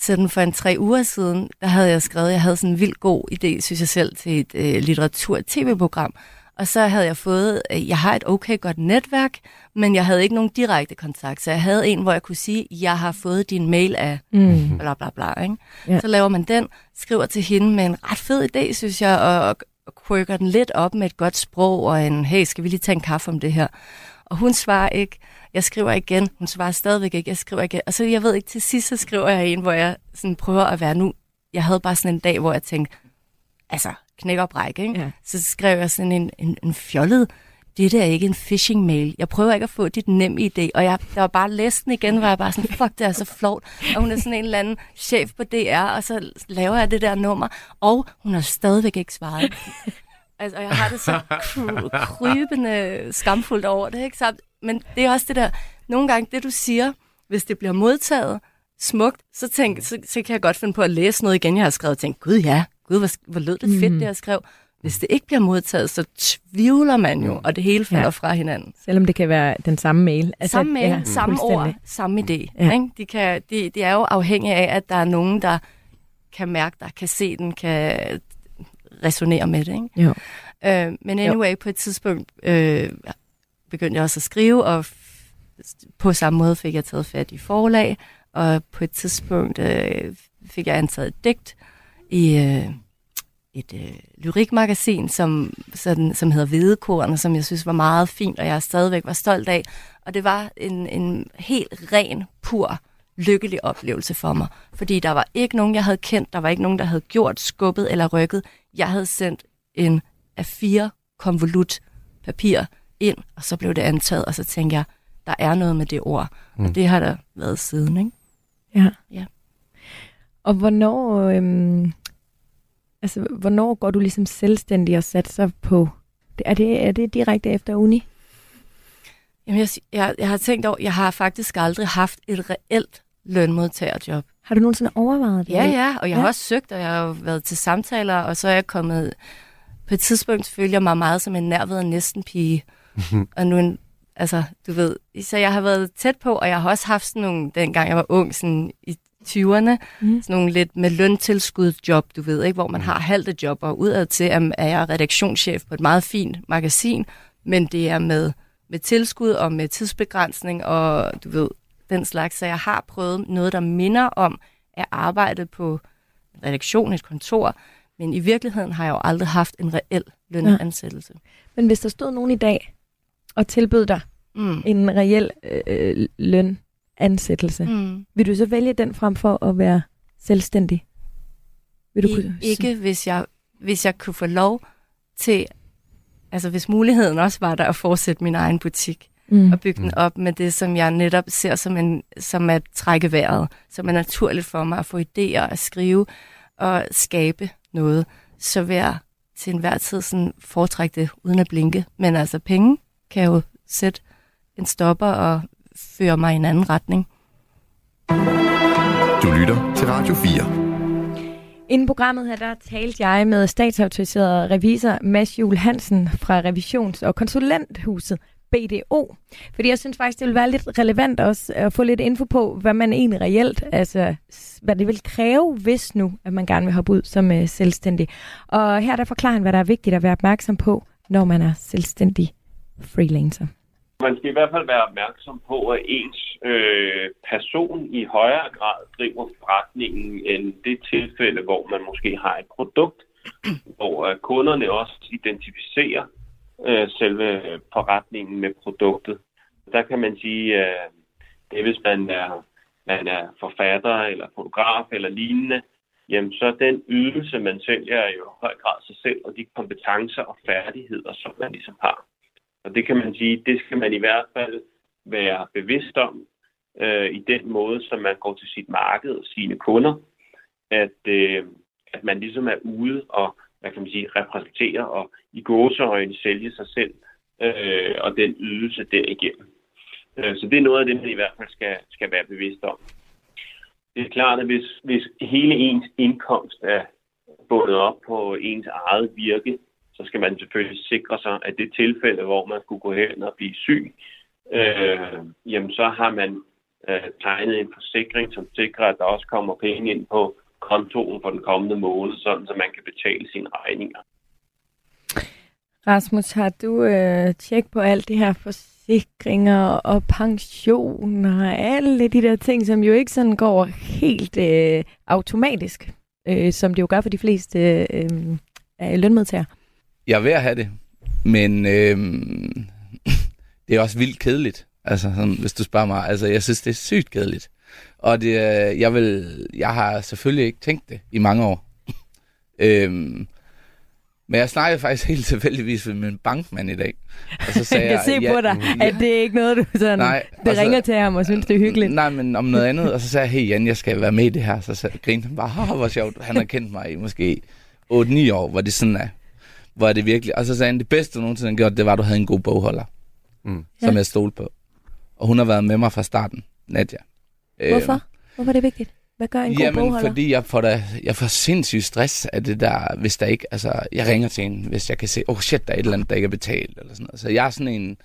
sådan for en tre uger siden, der havde jeg skrevet, jeg havde sådan en vild god idé, synes jeg selv, til et uh, litteratur-tv-program, og så havde jeg fået, øh, jeg har et okay godt netværk, men jeg havde ikke nogen direkte kontakt. Så jeg havde en, hvor jeg kunne sige, jeg har fået din mail af mm. bla bla bla. Ikke? Ja. Så laver man den, skriver til hende med en ret fed idé, synes jeg, og, og krykker den lidt op med et godt sprog, og en, hey, skal vi lige tage en kaffe om det her? Og hun svarer ikke. Jeg skriver igen. Hun svarer stadigvæk ikke. Jeg skriver igen. Og så, jeg ved ikke, til sidst så skriver jeg en, hvor jeg sådan prøver at være nu. Jeg havde bare sådan en dag, hvor jeg tænkte, altså, knæk og bræk, ikke? Ja. Så skrev jeg sådan en, en, en fjollet, det der er ikke en phishing-mail. Jeg prøver ikke at få dit nem idé, og jeg, der var bare læsten igen, hvor jeg bare sådan, fuck, det er så flot. Og hun er sådan en eller anden chef på DR, og så laver jeg det der nummer, og hun har stadigvæk ikke svaret. Altså, og jeg har det så krybende skamfuldt over det, ikke? Så, men det er også det der, nogle gange det du siger, hvis det bliver modtaget smukt, så, tænk, så, så kan jeg godt finde på at læse noget igen, jeg har skrevet, og tænke, gud ja, gud, hvor, hvor lød det fedt, mm. det jeg skrev. Hvis det ikke bliver modtaget, så tvivler man jo, og det hele falder ja. fra hinanden. Selvom det kan være den samme mail. Altså, samme mail, ja, samme ord, samme idé. Ja. Ikke? De, kan, de, de er jo afhængige af, at der er nogen, der kan mærke dig, kan se den, kan resonere med det. Ikke? Jo. Øh, men anyway, jo. på et tidspunkt øh, begyndte jeg også at skrive, og på samme måde fik jeg taget fat i forlag, og på et tidspunkt øh, fik jeg antaget et digt, i øh, et øh, lyrikmagasin, som, sådan, som hedder Hvidekorn, og som jeg synes var meget fint, og jeg stadigvæk var stolt af. Og det var en, en helt ren, pur, lykkelig oplevelse for mig. Fordi der var ikke nogen, jeg havde kendt, der var ikke nogen, der havde gjort, skubbet eller rykket. Jeg havde sendt en af fire konvolut papir ind, og så blev det antaget, og så tænkte jeg, der er noget med det ord. Mm. Og det har der været siden, ikke? Ja. ja. Og hvornår, øhm, altså, hvornår går du ligesom selvstændig og satser på, er det, er det direkte efter uni? Jamen, jeg, jeg, jeg har tænkt over, jeg har faktisk aldrig haft et reelt lønmodtagerjob. Har du nogensinde overvejet det? Ja, ja, og jeg ja. har også søgt, og jeg har været til samtaler, og så er jeg kommet... På et tidspunkt følger jeg mig meget som en nærved næsten pige. og nu en, altså, du ved, så jeg har været tæt på, og jeg har også haft sådan nogle, dengang jeg var ung, sådan i 20'erne, mm. sådan nogle lidt med løntilskud job, du ved, ikke, hvor man mm. har halvt et job, og udad til er jeg redaktionschef på et meget fint magasin, men det er med, med tilskud og med tidsbegrænsning, og du ved, den slags. Så jeg har prøvet noget, der minder om at arbejde på en redaktion, et kontor, men i virkeligheden har jeg jo aldrig haft en reel lønansættelse. Ja. Men hvis der stod nogen i dag og tilbød dig mm. en reel øh, løn, ansættelse. Mm. Vil du så vælge den frem for at være selvstændig? Vil du I, kunne... Ikke hvis jeg, hvis jeg kunne få lov til, altså hvis muligheden også var der at fortsætte min egen butik mm. og bygge den mm. op med det, som jeg netop ser som, en, som at trække vejret, som er naturligt for mig at få idéer at skrive og skabe noget, så vil jeg til enhver tid sådan foretrække det uden at blinke. Men altså penge kan jo sætte en stopper og føre mig i en anden retning. Du lytter til Radio 4. Inden programmet her, der talte jeg med statsautoriseret revisor Mads Jule Hansen fra Revisions- og Konsulenthuset BDO. Fordi jeg synes faktisk, det vil være lidt relevant også at få lidt info på, hvad man egentlig reelt, altså hvad det vil kræve, hvis nu, at man gerne vil hoppe ud som uh, selvstændig. Og her der forklarer han, hvad der er vigtigt at være opmærksom på, når man er selvstændig freelancer. Man skal i hvert fald være opmærksom på, at ens øh, person i højere grad driver forretningen end det tilfælde, hvor man måske har et produkt, hvor øh, kunderne også identificerer øh, selve forretningen med produktet. Der kan man sige, at øh, det hvis man er, man er forfatter eller fotograf eller lignende, jamen så den ydelse, man sælger, er jo i høj grad sig selv og de kompetencer og færdigheder, som man ligesom har. Og det kan man sige, det skal man i hvert fald være bevidst om øh, i den måde, som man går til sit marked og sine kunder, at, øh, at man ligesom er ude og hvad kan man sige, repræsentere og i gåseøjne sælge sig selv øh, og den ydelse derigennem. Øh, så det er noget af det, man i hvert fald skal, skal være bevidst om. Det er klart, at hvis, hvis hele ens indkomst er bundet op på ens eget virke, så skal man selvfølgelig sikre sig, at det tilfælde, hvor man skulle gå hen og blive syg, øh, jamen så har man øh, tegnet en forsikring, som sikrer, at der også kommer penge ind på kontoen for den kommende måned, sådan så man kan betale sine regninger. Rasmus, har du øh, tjekket på alt det her forsikringer og pensioner og alle de der ting, som jo ikke sådan går helt øh, automatisk, øh, som det jo gør for de fleste øh, øh, lønmodtagere? Jeg er ved at have det, men øh, det er også vildt kedeligt, altså, sådan, hvis du spørger mig. Altså, jeg synes, det er sygt kedeligt. Og det, jeg, vil, jeg har selvfølgelig ikke tænkt det i mange år. øhm, men jeg snakkede faktisk helt tilfældigvis med min bankmand i dag. Og så sagde jeg kan se ja, på dig, ja, at det er ikke noget, du sådan, nej, det så, ringer til ham og synes, det er hyggeligt. Nej, men om noget andet. Og så sagde jeg, hey Jan, jeg skal være med i det her. Så sagde, grinte han bare, hvor sjovt. Han har kendt mig i måske 8-9 år, hvor det sådan er. Hvor er det virkelig. Og så sagde han, det bedste, du nogensinde har gjort, det var, at du havde en god bogholder. Mm. Som ja. jeg stole på. Og hun har været med mig fra starten, Nadja. Hvorfor? Øh, Hvorfor er det vigtigt? Hvad gør en god Jamen, bogholder? fordi jeg får, da, jeg får sindssygt stress af det der, hvis der ikke, altså, jeg ringer til en, hvis jeg kan se, oh shit, der er et eller andet, der ikke er betalt, eller sådan noget. Så jeg er sådan en,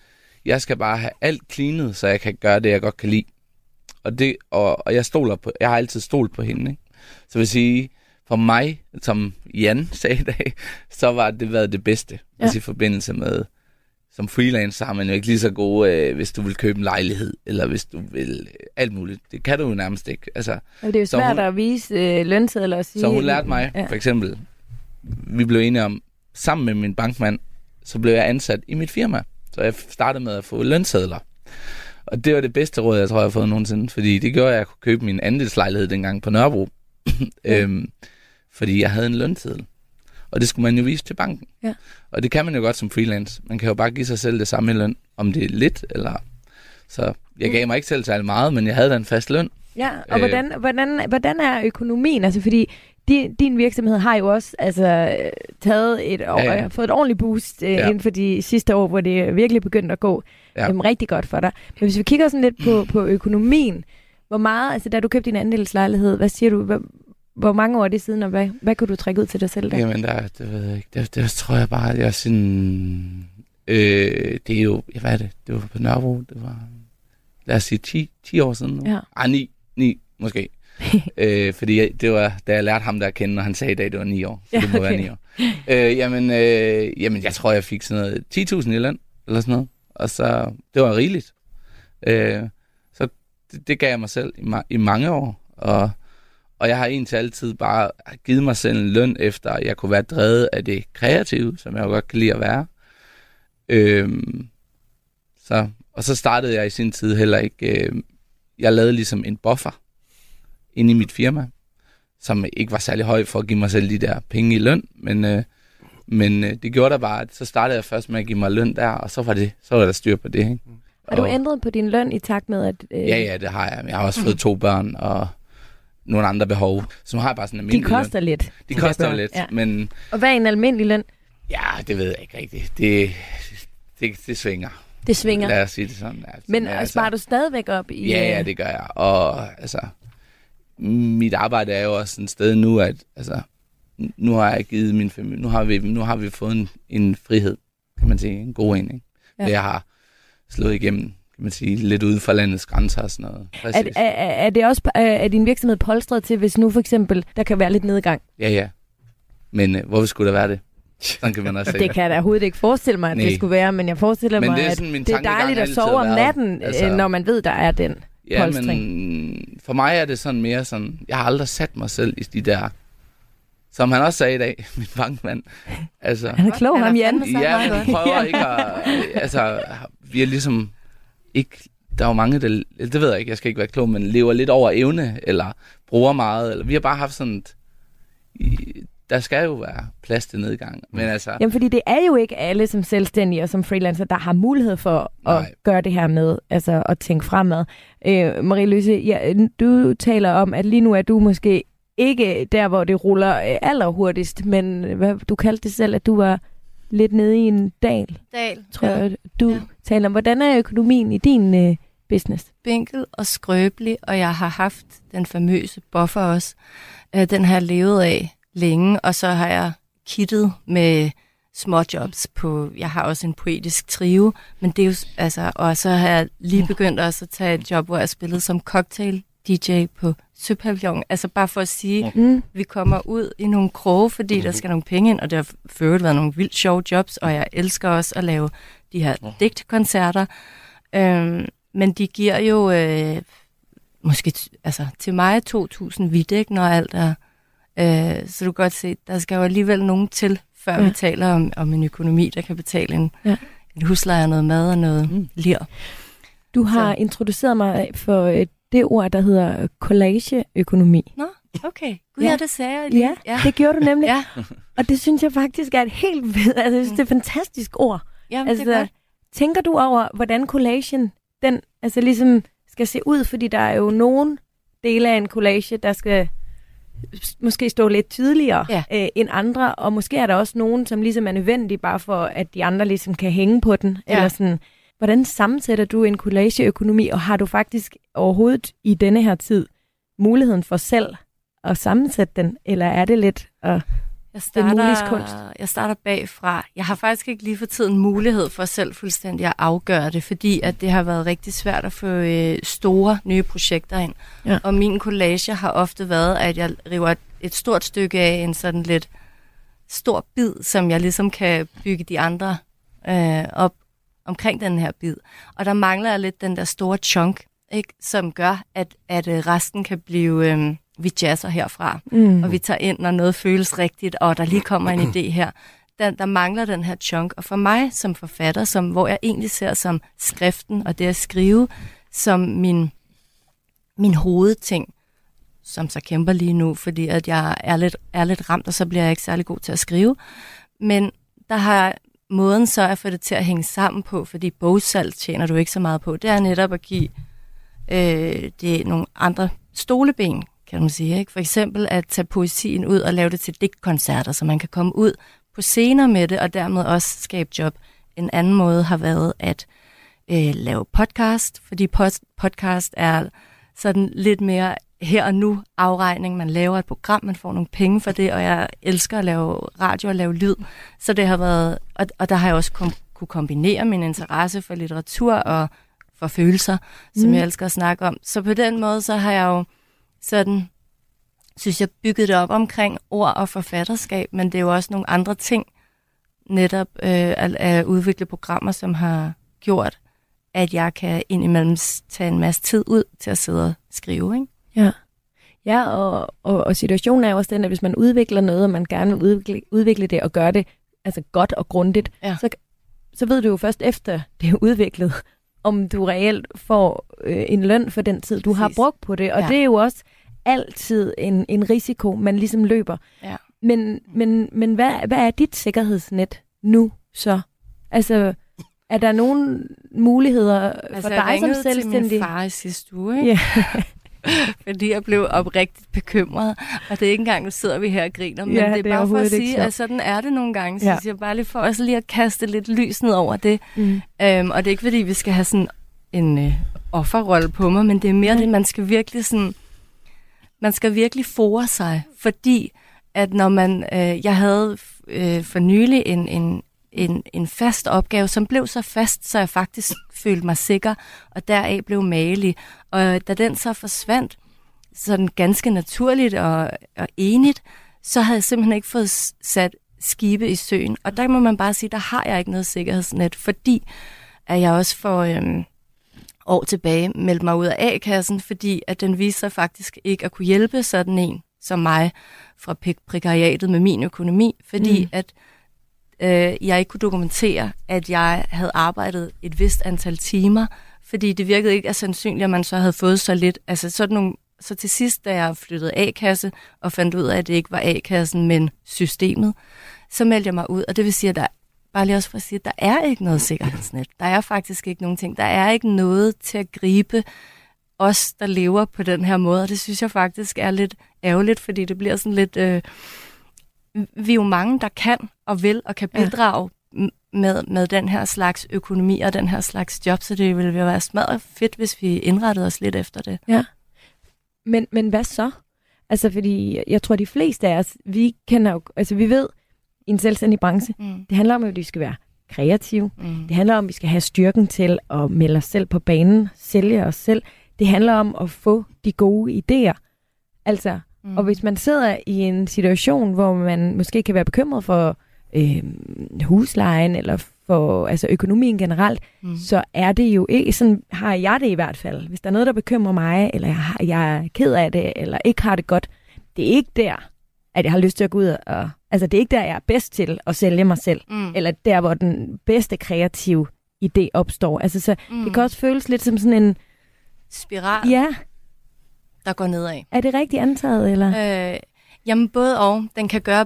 jeg skal bare have alt cleanet, så jeg kan gøre det, jeg godt kan lide. Og, det, og, og jeg stoler på, jeg har altid stolt på hende, ikke? Så vil sige, for mig, som Jan sagde i dag, så var det været det bedste, ja. i forbindelse med, som freelancer har man jo ikke lige så gode, øh, hvis du vil købe en lejlighed, eller hvis du vil øh, alt muligt. Det kan du jo nærmest ikke. Altså, det er jo svært hun, at vise øh, lønsedler og sige... Så hun lærte mig, ja. for eksempel, vi blev enige om, sammen med min bankmand, så blev jeg ansat i mit firma. Så jeg startede med at få lønsedler. Og det var det bedste råd, jeg tror, jeg har fået nogensinde, fordi det gjorde, at jeg kunne købe min andelslejlighed dengang på Nørrebro. Øhm, fordi jeg havde en lønseddel. Og det skulle man jo vise til banken. Ja. Og det kan man jo godt som freelance. Man kan jo bare give sig selv det samme i løn, om det er lidt eller... Så jeg gav mig ikke selv særlig meget, men jeg havde da en fast løn. Ja, og øh, hvordan, hvordan, hvordan er økonomien? Altså fordi din, din virksomhed har jo også altså, taget et år, ja, ja. fået et ordentligt boost øh, ja. inden for de sidste år, hvor det virkelig begyndte at gå ja. øhm, rigtig godt for dig. Men hvis vi kigger sådan lidt på, på økonomien, hvor meget, altså da du købte din andelslejlighed, hvad siger du, hvor mange år er det siden, og hvad, hvad kunne du trække ud til dig selv der? Jamen, der, det ved jeg ikke. Det, det tror jeg bare, jeg er sådan... Øh, det er jo, hvad er det? Det var på Nørrebro, det var, lad os sige, 10, 10 år siden nu. Ja. Ah, 9, 9 måske. øh, fordi jeg, det var, da jeg lærte ham der at kende, og han sagde i dag, det var 9 år. Så ja, det må okay. være 9 år. Øh, jamen, øh, jamen, jeg tror, jeg fik sådan noget 10.000 i land, eller sådan noget. Og så, det var rigeligt. Øh, så det, det gav jeg mig selv i, ma- i mange år. Og og jeg har egentlig altid bare givet mig selv en løn efter, at jeg kunne være drevet af det kreative, som jeg jo godt kan lide at være. Øhm, så, og så startede jeg i sin tid heller ikke... Øh, jeg lavede ligesom en buffer inde i mit firma, som ikke var særlig høj for at give mig selv de der penge i løn, men, øh, men øh, det gjorde der bare, at så startede jeg først med at give mig løn der, og så var, det, så var der styr på det. Ikke? Har du ændret på din løn i takt med, at... Øh... Ja, ja, det har jeg. Jeg har også fået to børn, og nogle andre behov. Så nu har jeg bare sådan en almindelig De koster løn. lidt. De koster lidt, ja. men... Og hvad er en almindelig løn? Ja, det ved jeg ikke rigtigt. Det, det, det svinger. Det svinger. Lad os sige det sådan. Altså, Men altså, sparer du stadigvæk op i... Ja, ja, øh, det gør jeg. Og altså, mit arbejde er jo også sådan et sted nu, at altså, nu har jeg givet min familie, nu har vi, nu har vi fået en, en frihed, kan man sige, en god en, ikke? Ja. Ja. Jeg har slået igennem, kan man sige, lidt uden for landets grænser og sådan noget. Er, Præcis. er, er det også er, er din virksomhed polstret til, hvis nu for eksempel, der kan være lidt nedgang? Ja, ja. Men øh, hvorfor skulle der være det? Sådan kan man også Det kan jeg da overhovedet ikke forestille mig, at det Nej. skulle være, men jeg forestiller Men mig, det er at det er dejligt at sove om natten, Altså- altså, når man ved, der er den Ja, polstring. men for mig er det sådan mere sådan, jeg har aldrig sat mig selv i de der, som han også sagde i dag, min bankmand. Altså, Han er klog, Han er ham Jan. ja, godt. prøver ikke at, altså, vi er ligesom ikke, der er jo mange, der, det ved jeg ikke, jeg skal ikke være klog, men lever lidt over evne, eller bruger meget, eller vi har bare haft sådan, et, der skal jo være plads til nedgang, men altså, Jamen, fordi det er jo ikke alle som selvstændige og som freelancer, der har mulighed for at Nej. gøre det her med, altså at tænke fremad. Øh, Marie Løse, ja, du taler om, at lige nu er du måske ikke der, hvor det ruller øh, allerhurtigst, men hvad, du kaldte det selv, at du var lidt nede i en dal, Dal, tror ja. jeg, du Ja. taler om. Hvordan er økonomien i din øh, business? spinkel og skrøbelig, og jeg har haft den famøse buffer også. Øh, Den har jeg levet af længe, og så har jeg kittet med småjobs på, jeg har også en poetisk trio, men det er jo, altså, og så har jeg lige begyndt også at tage et job, hvor jeg spillede som cocktail DJ på Søpavillon. Altså bare for at sige, Mm. vi kommer ud i nogle kroge, fordi der skal nogle penge ind, og det har for øvrigt været nogle vildt sjove jobs, og jeg elsker også at lave de her digtkoncerter. Øhm, men de giver jo øh, måske t- altså, til mig 2.000 vidt, ikke, når alt er... Øh, så du kan godt se, der skal jo alligevel nogen til, før ja. Vi taler om, om en økonomi, der kan betale en, ja. En husleje og noget mad og noget mm. Mm. lir. Du har Så. introduceret mig for øh, det ord, der hedder collageøkonomi. Nå, okay. Gud, Ja. ja, det sagde jeg lige. Ja, det gjorde du nemlig. ja. Og det synes jeg faktisk er et helt altså, jeg synes, det er et fantastisk ord. Jamen, Altså, det er godt. tænker du over, hvordan collagen, den altså ligesom skal se ud? Fordi der er jo nogle dele af en collage, der skal måske stå lidt tydeligere Ja. øh, end andre, og måske er der også nogen, som ligesom er nødvendige, bare for at de andre ligesom kan hænge på den. Ja. Eller sådan. Hvordan sammensætter du en collageøkonomi, og har du faktisk overhovedet i denne her tid muligheden for selv at sammensætte den, eller er det lidt at Jeg Den muliges starter, kunst. jeg starter bagfra. Jeg har faktisk ikke lige for tiden mulighed for selv fuldstændig at afgøre det, fordi at det har været rigtig svært at få øh, store nye projekter ind. Ja. Og min collage har ofte været, at jeg river et, et stort stykke af en sådan lidt stor bid, som jeg ligesom kan bygge de andre øh, op omkring den her bid. Og der mangler lidt den der store chunk, ikke, som gør, at, at øh, resten kan blive, øh, vi jazzer herfra mm. og vi tager ind, når noget føles rigtigt, og der lige kommer en idé her. Der, der mangler den her chunk. Og for mig som forfatter, som, hvor jeg egentlig ser som skriften og det at skrive, som min, min hovedting, som så kæmper lige nu, fordi at jeg er lidt, er lidt ramt, og så bliver jeg ikke særlig god til at skrive. Men der har måden så at få det til at hænge sammen på, fordi bogsalg tjener du ikke så meget på, det er netop at give øh, det nogle andre stoleben, kan man sige. Ikke? For eksempel at tage poesien ud og lave det til digtkoncerter, så man kan komme ud på scener med det, og dermed også skabe job. En anden måde har været at øh, lave podcast, fordi post- podcast er sådan lidt mere her og nu afregning. Man laver et program, man får nogle penge for det, og jeg elsker at lave radio og lave lyd. Så det har været, og, og der har jeg også kom, kunne kombinere min interesse for litteratur og for følelser, som Mm. jeg elsker at snakke om. Så på den måde, så har jeg jo sådan, synes jeg, bygget det op omkring ord og forfatterskab, men det er jo også nogle andre ting, netop øh, at, at udvikle programmer, som har gjort, at jeg kan indimellem tage en masse tid ud til at sidde og skrive. Ikke? Ja, ja og, og, og situationen er også den, at hvis man udvikler noget, og man gerne vil udvikle, udvikle det og gøre det altså godt og grundigt, Ja. så, så ved du jo først efter det er udviklet, om du reelt får øh, en løn for den tid, du har Præcis. brugt på det. Og Ja. det er jo også altid en, en risiko, man ligesom løber. Ja. Men, men, men hvad, hvad er dit sikkerhedsnet nu så? Altså, er der nogle muligheder for Altså, jeg dig som ringede til selvstændig? min far i sidste uge, ikke? Ja. fordi jeg blev oprigtigt bekymret. Og det er ikke engang, nu sidder vi her og griner, men Ja, det er, det er bare for at sige, at sådan er det nogle gange. Så Ja. jeg bare lige for også lige at kaste lidt lys ned over det. Mm. Øhm, og det er ikke, fordi vi skal have sådan en øh, offerrolle på mig, men det er mere det, man skal virkelig sådan, man skal virkelig fore sig, fordi at når man, øh, jeg havde øh, for nylig en, en, en, en fast opgave, som blev så fast, så jeg faktisk følte mig sikker, og deraf blev malig. Og da den så forsvandt, sådan ganske naturligt og, og enigt, så havde jeg simpelthen ikke fået sat skibe i søen. Og der må man bare sige, der har jeg ikke noget sikkerhedsnet, fordi at jeg også for øhm, år tilbage meldte mig ud af A-kassen, fordi at den viste sig faktisk ikke at kunne hjælpe sådan en som mig fra prekariatet med min økonomi, fordi mm. at øh, jeg ikke kunne dokumentere, at jeg havde arbejdet et vist antal timer, fordi det virkede ikke af sandsynligt, at man så havde fået så lidt. Altså sådan nogle, så til sidst, da jeg flyttede A-kasse og fandt ud af, at det ikke var A-kassen, men systemet, så meldte jeg mig ud, og det vil sige, at der, bare lige også for at sige, at der er ikke noget sikkerhedsnet. Der er faktisk ikke nogen ting. Der er ikke noget til at gribe os, der lever på den her måde, og det synes jeg faktisk er lidt ærgerligt, fordi det bliver sådan lidt... Øh, vi er jo mange, der kan og vil og kan Ja. bidrage m- med, med den her slags økonomi og den her slags job, så det ville være smadret fedt, hvis vi indrettede os lidt efter det. Men, men hvad så? Altså, fordi jeg tror, de fleste af os, vi kender jo, altså vi ved, i en selvstændig branche, Mm. det handler om, at vi skal være kreative. Mm. Det handler om, at vi skal have styrken til at melde os selv på banen, sælge os selv. Det handler om at få de gode idéer. Altså, Mm. og hvis man sidder i en situation, hvor man måske kan være bekymret for øh, huslejen eller for altså økonomien generelt, mm. så er det jo ikke, sådan har jeg det i hvert fald. Hvis der er noget, der bekymrer mig, eller jeg, har, jeg er ked af det, eller ikke har det godt, det er ikke der, at jeg har lyst til at gå ud og... Altså, det er ikke der, jeg er bedst til at sælge mig selv. Mm. Eller der, hvor den bedste kreative idé opstår. Altså, så mm. det kan også føles lidt som sådan en... spiral, Ja, der går nedad. er det rigtigt antaget, eller? Øh, jamen både og. Den kan gøre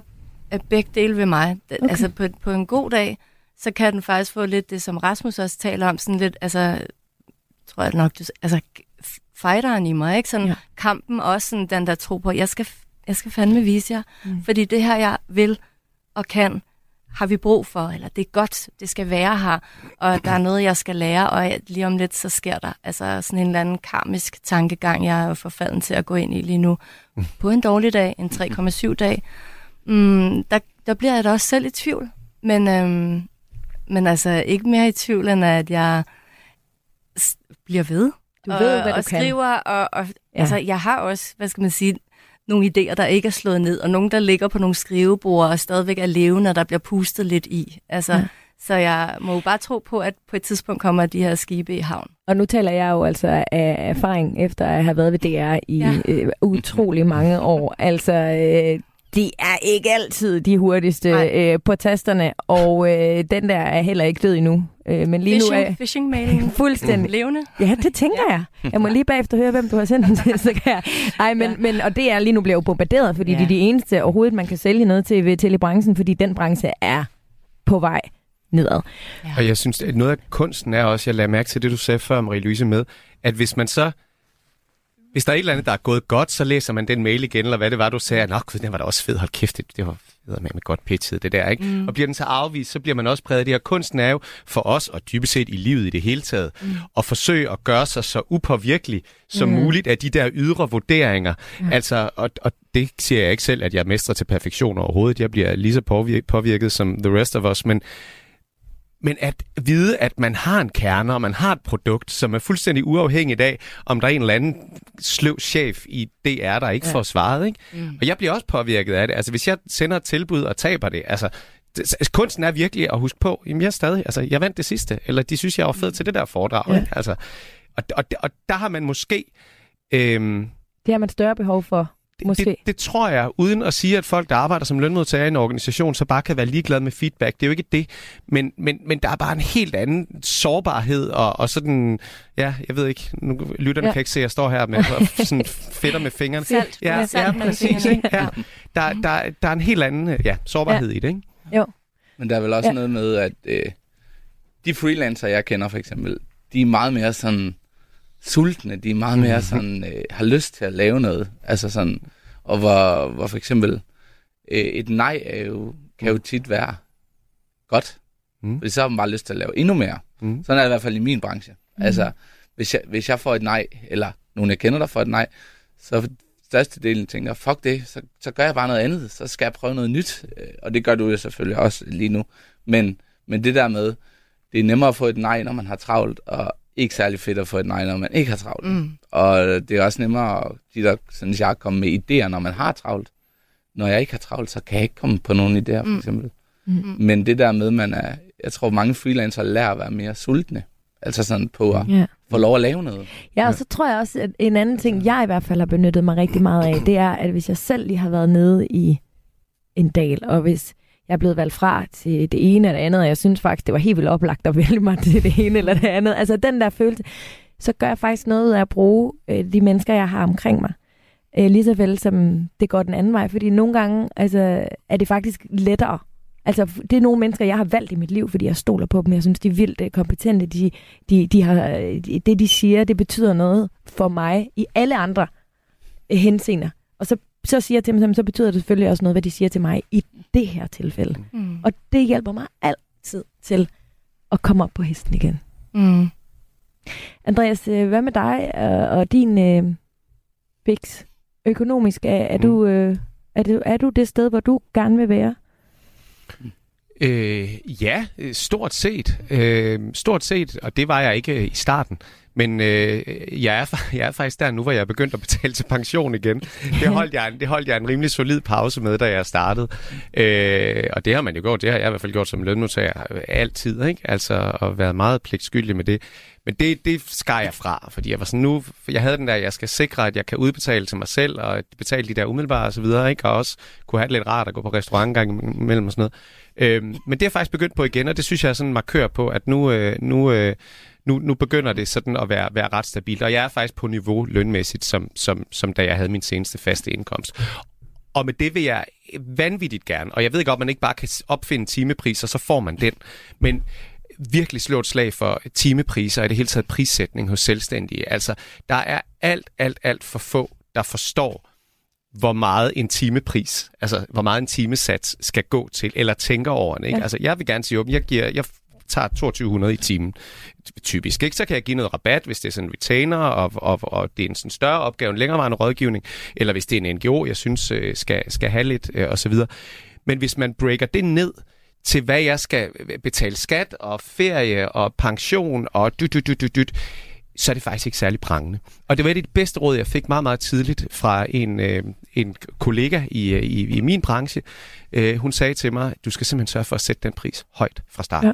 øh, begge dele ved mig. Okay. Altså på, på en god dag, så kan den faktisk få lidt det, som Rasmus også taler om, sådan lidt, altså, tror jeg nok, du, altså fighteren i mig, ikke? Sådan Ja. kampen også, sådan den der tro på, jeg skal, jeg skal fandme vise jer, Mm. mm. fordi det her, jeg vil og kan, har vi brug for, eller det er godt, det skal være her, og der er noget, jeg skal lære, og lige om lidt, så sker der altså sådan en eller anden karmisk tankegang, jeg er forfalden til at gå ind i lige nu. På en dårlig dag, en 3,7 dag, mm, der, der bliver jeg da også selv i tvivl, men, øhm, men altså ikke mere i tvivl, end at jeg bliver ved. Du og, ved, hvad du og kan. skriver, og, og Ja. altså, jeg har også, hvad skal man sige, nogle idéer, der ikke er slået ned, og nogle, der ligger på nogle skrivebord og stadigvæk er levende, og der bliver pustet lidt i. Altså, Ja. Så jeg må jo bare tro på, at på et tidspunkt kommer de her skibe i havn. Og nu taler jeg jo altså af erfaring, efter at have været ved DR i. Ja. øh, utrolig mange år. Altså, øh, de er ikke altid de hurtigste Nej. øh, på tasterne, og øh, den der er heller ikke død endnu. Øh, men lige Phishing, nu er phishing mailing. fuldstændig. Levende. Ja, det tænker jeg. Jeg må lige bagefter høre, hvem du har sendt den til, så kan jeg... Ej, men, ja. Ja. men, og det er lige nu bliver jo bombarderet, fordi ja. Ja. det er de eneste overhovedet, man kan sælge noget til ved telebranchen, fordi den branche er på vej nedad. Og jeg synes, at noget af kunsten er også, jeg lader mærke til det, du sagde før, Marie-Louise, med, at hvis man så hvis der er et eller andet, der er gået godt, så læser man den mail igen, eller hvad det var, du sagde. Nå, gud, den var da også fed. Hold kæft, det, det var med med godt pitchet, det der, ikke? Mm. Og bliver den så afvist, så bliver man også præget af det her. Kunsten er jo for os, og dybest set i livet i det hele taget, mm. at forsøge at gøre sig så upåvirkelig som mm. muligt af de der ydre vurderinger. Mm. Altså, og, og det siger jeg ikke selv, at jeg mestrer til perfektion overhovedet. Jeg bliver lige så påvirket, påvirket som the rest of us, men men at vide, at man har en kerne, og man har et produkt, som er fuldstændig uafhængigt af, om der er en eller anden sløv chef i DR, der ikke Ja. får svaret. Ikke? Mm. Og jeg bliver også påvirket af det. Altså, hvis jeg sender et tilbud og taber det, altså, det, altså, kunsten er virkelig at huske på, jamen jeg stadig, altså, jeg vandt det sidste, eller de synes, jeg var fed til det der foredrag. Ja. Ikke? Altså, og, og, og der har man måske... Øhm, Det har man større behov for, måske. det, det tror jeg, uden at sige, at folk, der arbejder som lønmodtagere i en organisation, så bare kan være ligeglade med feedback. Det er jo ikke det. Men, men, men der er bare en helt anden sårbarhed, og, og sådan, ja, jeg ved ikke, nu lytterne Ja. ja. kan ikke se, at jeg står her med og sådan fedter med fingrene. Salt. Ja, salt ja, mellem præcis. Ikke? Ja. Der, der, der er en helt anden ja, sårbarhed ja. i det, ikke? Men der er vel også Ja. ja. noget med, at øh, de freelancer, jeg kender for eksempel, de er meget mere sådan sultne, de er meget mere sådan, øh, har lyst til at lave noget. Altså sådan, og hvor, hvor for eksempel øh, et nej er jo, kan jo tit være godt. Mm. Fordi så har man bare lyst til at lave endnu mere. Mm. Sådan er det i hvert fald i min branche. Mm. Altså, hvis jeg, hvis jeg får et nej, eller nogen jeg kender, der får et nej, så størstedelen tænker, fuck det, så, så gør jeg bare noget andet. Så skal jeg prøve noget nyt. Øh, Og det gør du jo selvfølgelig også lige nu. Men, men det der med, det er nemmere at få et nej, når man har travlt, og ikke særlig fedt at få et nej, når man ikke har travlt. Mm. Og det er også nemmere, de der, synes jeg, komme med idéer, når man har travlt. Når jeg ikke har travlt, så kan jeg ikke komme på nogen idéer, for Mm. eksempel. Mm. Men det der med, man er, jeg tror, mange freelancer lærer at være mere sultne. Altså sådan på at Ja. få lov at lave noget. Ja, og så tror jeg også, at en anden ting, jeg i hvert fald har benyttet mig rigtig meget af, det er, at hvis jeg selv lige har været nede i en dal, og hvis jeg er blevet valgt fra til det ene eller det andet, og jeg synes faktisk, det var helt vildt oplagt at vælge mig til det ene eller det andet, altså den der følelse, så gør jeg faktisk noget af at bruge øh, de mennesker, jeg har omkring mig. Øh, lige så vel som det går den anden vej, fordi nogle gange altså, er det faktisk lettere. Altså, det er nogle mennesker, jeg har valgt i mit liv, fordi jeg stoler på dem. Jeg synes, de er vildt øh, kompetente. De, de, de har, de- det, de siger, det betyder noget for mig i alle andre øh, henseender. Og så, så siger jeg til dem, "Jamen, så betyder det selvfølgelig også noget, hvad de siger til mig i det her tilfælde. Mm. Og det hjælper mig altid til at komme op på hesten igen. Mm. Andreas, øh, hvad med dig og, og din øh, fix økonomisk? Er, er, Mm. du, øh, er, du, er du det sted, hvor du gerne vil være? Øh, ja, stort set. Øh, stort set, og det var jeg ikke i starten. Men øh, jeg, er, jeg er faktisk der nu, hvor jeg er begyndt at betale til pension igen. Det holdt jeg, det holdt jeg en rimelig solid pause med, da jeg startede. Øh, og det har man jo gjort, det har jeg i hvert fald gjort som lønmodtager øh, altid, ikke? Altså, og været meget pligtskyldig med det. Men det, det skar jeg fra, fordi jeg var sådan nu, jeg havde den der, jeg skal sikre, at jeg kan udbetale til mig selv, og betale de der umiddelbare og så videre, ikke? Og også kunne have det lidt rart at gå på restaurant gang imellem og sådan noget. Øhm, men det er jeg faktisk begyndt på igen, og det synes jeg er sådan en markør på, at nu, øh, nu, øh, nu, nu begynder det sådan at være, være ret stabilt. Og jeg er faktisk på niveau lønmæssigt, som, som, som da jeg havde min seneste faste indkomst. Og med det vil jeg vanvittigt gerne, og jeg ved godt, man ikke bare kan opfinde timepriser, så får man den. Men virkelig slå et slag for timepriser og i det hele taget prissætning hos selvstændige. Altså, der er alt, alt, alt for få, der forstår, hvor meget en timepris, altså hvor meget en timesats skal gå til, eller tænker over det. Ikke? Ja. Altså, jeg vil gerne sige åbent, jeg, giver, jeg tager 2200 i timen, typisk. Ikke? Så kan jeg give noget rabat, hvis det er sådan en retainer, og, og, og det er en sådan større opgave, en længerevarende rådgivning, eller hvis det er en NGO, jeg synes øh, skal, skal have lidt, øh, osv. Men hvis man breaker det ned til, hvad jeg skal betale skat, og ferie, og pension, og dyt, dyt, dyt, dyt, dyt, så er det faktisk ikke særlig prangende. Og det var et af de bedste råd, jeg fik meget, meget tidligt fra en, øh, en kollega i, øh, i, i min branche. Øh, hun sagde til mig, du skal simpelthen sørge for at sætte den pris højt fra starten. Ja.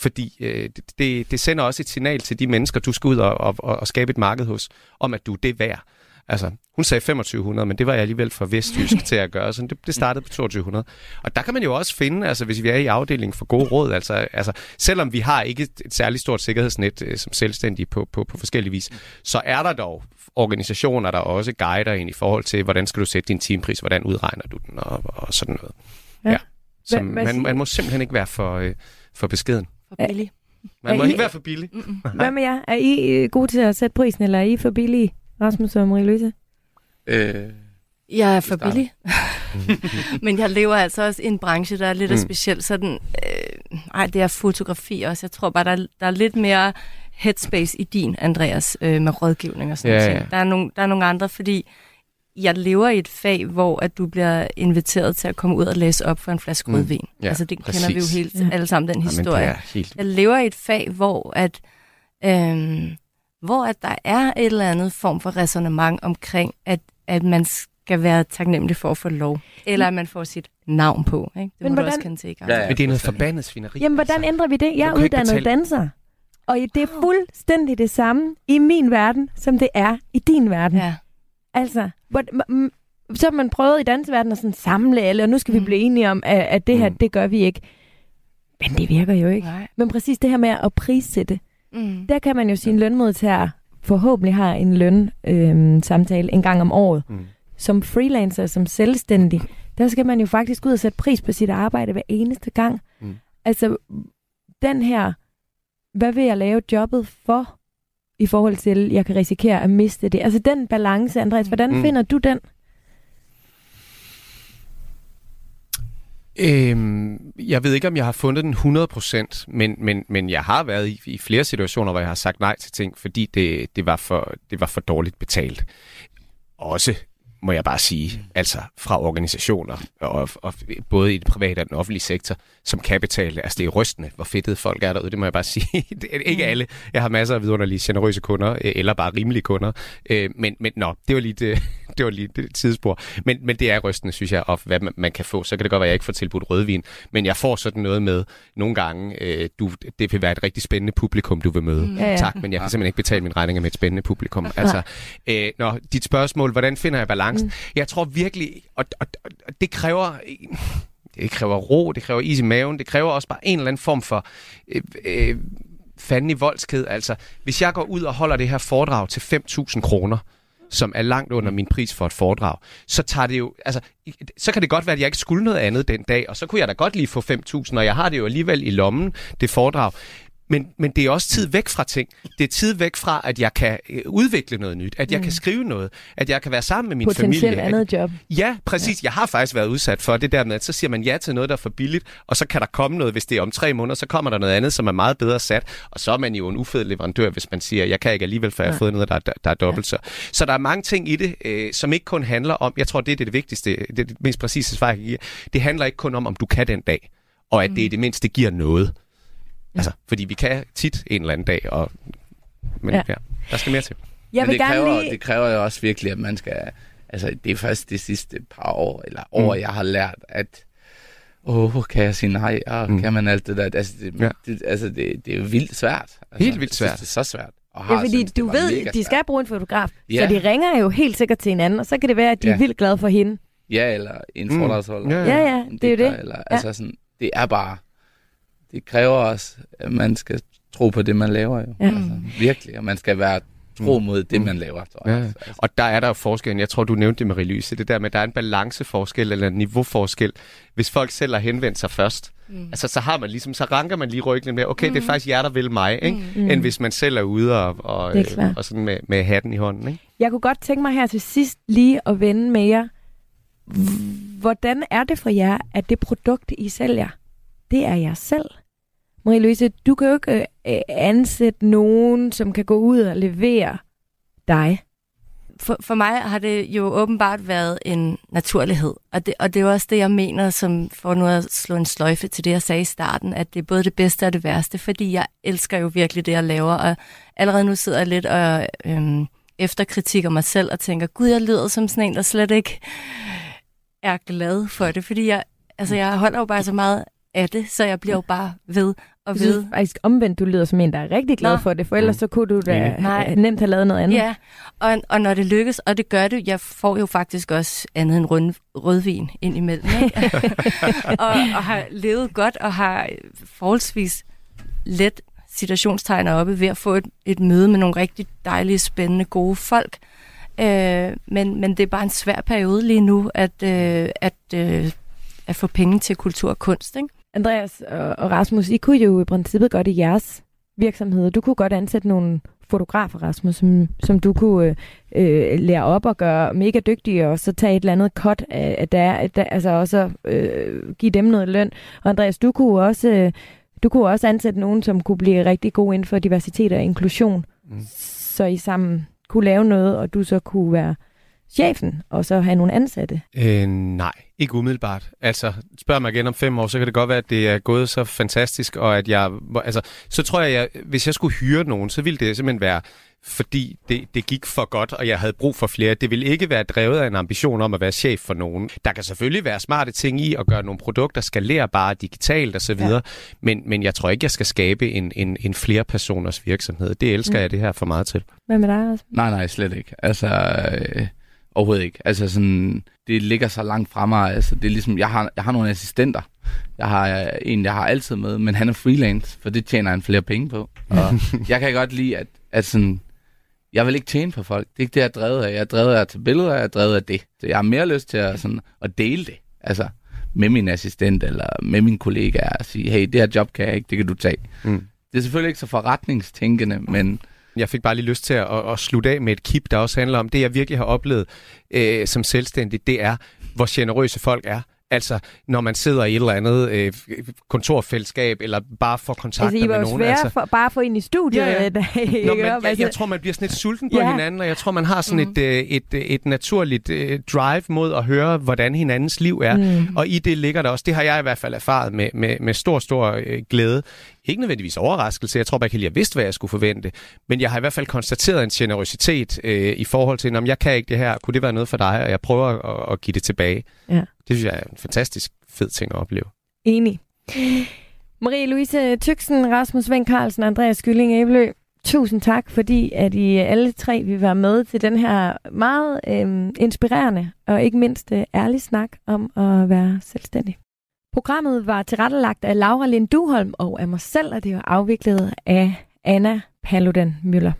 Fordi øh, det- det, sender også et signal til de mennesker, du skal ud og, og, og skabe et marked hos, om at du er det værd. Altså, hun sagde 2500, men det var jeg alligevel for vestjysk til at gøre, så det, det startede på 2200. Og der kan man jo også finde, altså hvis vi er i afdelingen for gode råd, altså, altså selvom vi har ikke et, et særligt stort sikkerhedsnet øh, som selvstændige på, på, på forskellige vis, så er der dog organisationer, der også guider ind i forhold til, hvordan skal du sætte din timepris, hvordan udregner du den, og, og sådan noget. Ja. Ja. Hvad- hvad man, man må simpelthen ikke være for, øh, for beskeden. For billig. Man må Er I- ikke være for billig. Mm-mm. Hvad med jer? Er I øh, gode til at sætte prisen, eller er I for billige, Rasmus og Marie-Louise? Øh, Jeg er for billig. Men jeg lever altså også i en branche, der er lidt mm. Mm. speciel. Sådan, øh, ej, det er fotografi også. Jeg tror bare, der er, der er lidt mere headspace i din, Andreas, øh, med rådgivning og sådan Ja, noget. ja. Der, er nogle, der er nogle andre, fordi jeg lever i et fag, hvor at du bliver inviteret til at komme ud og læse op for en flaske Mm. rødvin. Ja, altså det præcis. kender vi jo helt Ja. alle sammen, den Jamen, historie. er helt... Jeg lever i et fag, hvor at, øhm, hvor at der er et eller andet form for resonemang omkring, at, at man skal være taknemmelig for at få lov. Eller at man får sit navn på. Ikke? Det Men må du hvordan- også kende til i gang. Ja, ja. Men det er noget forbandet svineri. Jamen, hvordan altså. ændrer vi det? Jeg er Du ikke uddannet betale- danser. Og det er fuldstændig det samme i min verden, som det er i din verden. Ja. Altså, m- så har man prøvet i danseverdenen at sådan samle alle, og nu skal vi Mm. blive enige om, at, at det her, Mm. det gør vi ikke. Men det virker jo ikke. Nej. Men præcis det her med at prissætte, Mm. der kan man jo sige, at en lønmodtager forhåbentlig har en løn øh, samtale en gang om året. Mm. Som freelancer, som selvstændig, der skal man jo faktisk ud og sætte pris på sit arbejde hver eneste gang. Mm. Altså, den her, hvad vil jeg lave jobbet for? I forhold til, at jeg kan risikere at miste det. Altså den balance, Andreas, hvordan mm. finder du den? Øhm, jeg ved ikke, om jeg har fundet den 100%, men, men, men jeg har været i, i flere situationer, hvor jeg har sagt nej til ting, fordi det, det, var, for, det var for dårligt betalt. Også må jeg bare sige, altså fra organisationer, og, og både i den private og den offentlige sektor, som kan betale. Altså det er rystende, hvor fedtede folk er derude, det må jeg bare sige. det er ikke mm. alle. Jeg har masser af vidunderlige, generøse kunder, øh, eller bare rimelige kunder. Øh, men, men nå, det var lige det, det, var lige det tidsspor. Men, men det er rystende, synes jeg, og hvad man, man kan få. Så kan det godt være, at jeg ikke får tilbudt rødvin, men jeg får sådan noget med nogle gange, øh, du, det vil være et rigtig spændende publikum, du vil møde. Mm. Ja, ja. Tak, men jeg kan simpelthen ikke betale min regninger med et spændende publikum. Altså, øh, nå, dit spørgsmål, hvordan finder jeg balancen? Mm. Jeg tror virkelig, og, og, og det kræver det kræver ro, det kræver is i maven, det kræver også bare en eller anden form for øh, øh, fanden i voldsked. Altså, hvis jeg går ud og holder det her foredrag til 5.000 kroner, som er langt under min pris for et foredrag, så tager det jo, altså, så kan det godt være, at jeg ikke skulle noget andet den dag, og så kunne jeg da godt lige få 5.000, og jeg har det jo alligevel i lommen, det foredrag. Men, men det er også tid væk fra ting. Det er tid væk fra, at jeg kan øh, udvikle noget nyt, at jeg mm. kan skrive noget, at jeg kan være sammen med min Potentielt familie. andet job. Ja, præcis. Ja. Jeg har faktisk været udsat for det der med, at så siger man ja til noget, der er for billigt, og så kan der komme noget, hvis det er om tre måneder, så kommer der noget andet, som er meget bedre sat, og så er man jo en ufed leverandør, hvis man siger, jeg kan ikke alligevel, for jeg har fået noget, der, der, der er dobbelt ja. så. Så der er mange ting i det, øh, som ikke kun handler om, jeg tror, det er det, det vigtigste, det, er det mest præcise svar, jeg kan give. Det handler ikke kun om, om du kan den dag, og at mm. det i det mindste giver noget. Altså, fordi vi kan tit en eller anden dag, og, men ja. ja der skal mere til. Jeg vil Men det, gerne kræver, lige... det kræver jo også virkelig, at man skal... Altså, det er først de sidste par år, eller år, mm. jeg har lært, at åh, oh, kan jeg sige nej, og mm. kan man alt det der? Altså, det, ja. det, altså, det, det er jo vildt svært. Altså, Helt vildt svært. Det er så svært. Og har ja, fordi synes, du ved, de skal bruge en fotograf, ja. så de ringer jo helt sikkert til hinanden, og så kan det være, at de ja. er vildt glade for hende. Ja, eller en mm. fordragsholder. Ja, ja, ja det er jo det. Eller, ja. Altså sådan, det er bare det kræver også, at man skal tro på det, man laver jo. Ja. Altså, virkelig, og man skal være tro mm. mod det, mm. man laver. Tror jeg. Ja. Altså. Og der er der jo forskel. Jeg tror, du nævnte det, med Lyse. Det der med, at der er en balanceforskel eller en niveauforskel. Hvis folk selv har henvendt sig først, mm. altså, så har man ligesom, så ranker man lige ryggen med, okay, mm. det er mm. faktisk jer, der vil mig, ikke? Mm. end hvis man selv er ude og, og, øh, og sådan med, med hatten i hånden. Ikke? Jeg kunne godt tænke mig her til sidst lige at vende med jer. Hvordan er det for jer, at det produkt, I sælger, det er jeg selv? Marie-Louise, du kan jo ikke øh, øh, ansætte nogen, som kan gå ud og levere dig. For, for mig har det jo åbenbart været en naturlighed, og det, og det er også det, jeg mener, som får nu at slå en sløjfe til det, jeg sagde i starten, at det er både det bedste og det værste, fordi jeg elsker jo virkelig det, jeg laver, og allerede nu sidder jeg lidt og øhm, efterkritikker mig selv og tænker, gud, jeg lyder som sådan en, der slet ikke er glad for det, fordi jeg, altså, jeg holder jo bare så meget af det, så jeg bliver jo bare ved og ved. Synes, faktisk omvendt, du lyder som en, der er rigtig glad Nå. for det, for ellers mm. så kunne du da Nej. nemt have lavet noget andet. Ja, og, og når det lykkes, og det gør det, jeg får jo faktisk også andet end rød, rødvin ind imellem, ikke? og, og har levet godt, og har forholdsvis let situationstegner oppe ved at få et, et møde med nogle rigtig dejlige, spændende, gode folk. Øh, men, men det er bare en svær periode lige nu, at, øh, at, øh, at få penge til kultur og kunst, ikke? Andreas og Rasmus, I kunne jo i princippet godt i jeres virksomheder. Du kunne godt ansætte nogle fotografer, Rasmus, som, som du kunne øh, øh, lære op og gøre mega dygtige, og så tage et eller andet cut af, der, der, altså også øh, give dem noget løn. Og Andreas, du kunne også, øh, du kunne også ansætte nogen, som kunne blive rigtig god inden for diversitet og inklusion, mm. så I sammen kunne lave noget, og du så kunne være chefen, og så have nogle ansatte? Øh, nej, ikke umiddelbart. Altså, spørg mig igen om fem år, så kan det godt være, at det er gået så fantastisk, og at jeg... Altså, så tror jeg, at hvis jeg skulle hyre nogen, så ville det simpelthen være fordi det, det gik for godt, og jeg havde brug for flere. Det vil ikke være drevet af en ambition om at være chef for nogen. Der kan selvfølgelig være smarte ting i at gøre nogle produkter skalerbare digitalt osv., ja. men, men jeg tror ikke, jeg skal skabe en, en, en flere personers virksomhed. Det elsker mm. jeg det her for meget til. Hvad med dig også? Nej, nej, slet ikke. Altså, øh, Overhovedet ikke. Altså sådan, det ligger så langt fra mig. Altså, det er ligesom, jeg har, jeg har nogle assistenter. Jeg har øh, en, jeg har altid med, men han er freelance, for det tjener han flere penge på. Og jeg kan godt lide, at, at sådan, jeg vil ikke tjene på folk. Det er ikke det, jeg er drevet af. Jeg er drevet af at tage billeder, jeg er drevet af det. Så jeg har mere lyst til at, sådan, at dele det. Altså, med min assistent eller med min kollega og sige, hey, det her job kan jeg ikke, det kan du tage. Mm. Det er selvfølgelig ikke så forretningstænkende, men Jeg fik bare lige lyst til at, at, at slutte af med et kip, der også handler om det, jeg virkelig har oplevet øh, som selvstændig. Det er, hvor generøse folk er. Altså, når man sidder i et eller andet øh, kontorfællesskab, eller bare får kontakt altså, med nogen. Altså, for, bare få ind i studiet. Ja, ja. dag, Nå, men jeg, Altså, jeg tror, man bliver sådan lidt sulten på Ja. hinanden, og jeg tror, man har sådan mm. et, øh, et, øh, et naturligt øh, drive mod at høre, hvordan hinandens liv er. Mm. Og i det ligger der også, det har jeg i hvert fald erfaret med, med, med stor, stor øh, glæde. Ikke nødvendigvis overraskelse, jeg tror bare ikke helt, jeg vidste, hvad jeg skulle forvente. Men jeg har i hvert fald konstateret en generøsitet øh, i forhold til, om jeg kan ikke det her, kunne det være noget for dig, og jeg prøver at, at give det tilbage. Ja. Det synes jeg er en fantastisk fed ting at opleve. Enig. Marie-Louise Tyksen, Rasmus Veng Carlsen, Andreas Skylling Æblø. Tusind tak, fordi at I alle tre vil være med til den her meget øh, inspirerende og ikke mindst øh, ærlig snak om at være selvstændig. Programmet var tilrettelagt af Laura Lind Duholm og af mig selv, og det var afviklet af Anna Paludan Møller.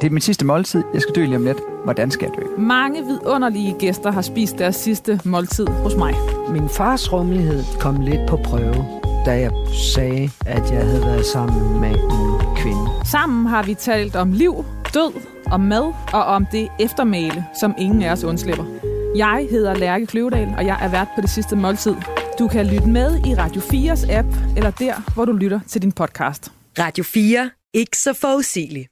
Det er min sidste måltid. Jeg skal dø lige om lidt. Hvordan skal jeg dø? Mange vidunderlige gæster har spist deres sidste måltid hos mig. Min fars rummelighed kom lidt på prøve, da jeg sagde, at jeg havde været sammen med en kvinde. Sammen har vi talt om liv, død, om mad og om det eftermæle, som ingen af os undslipper. Jeg hedder Lærke Kløvedal, og jeg er vært på det sidste måltid. Du kan lytte med i Radio 4's app, eller der, hvor du lytter til din podcast. Radio 4. Ikke så forudsigeligt.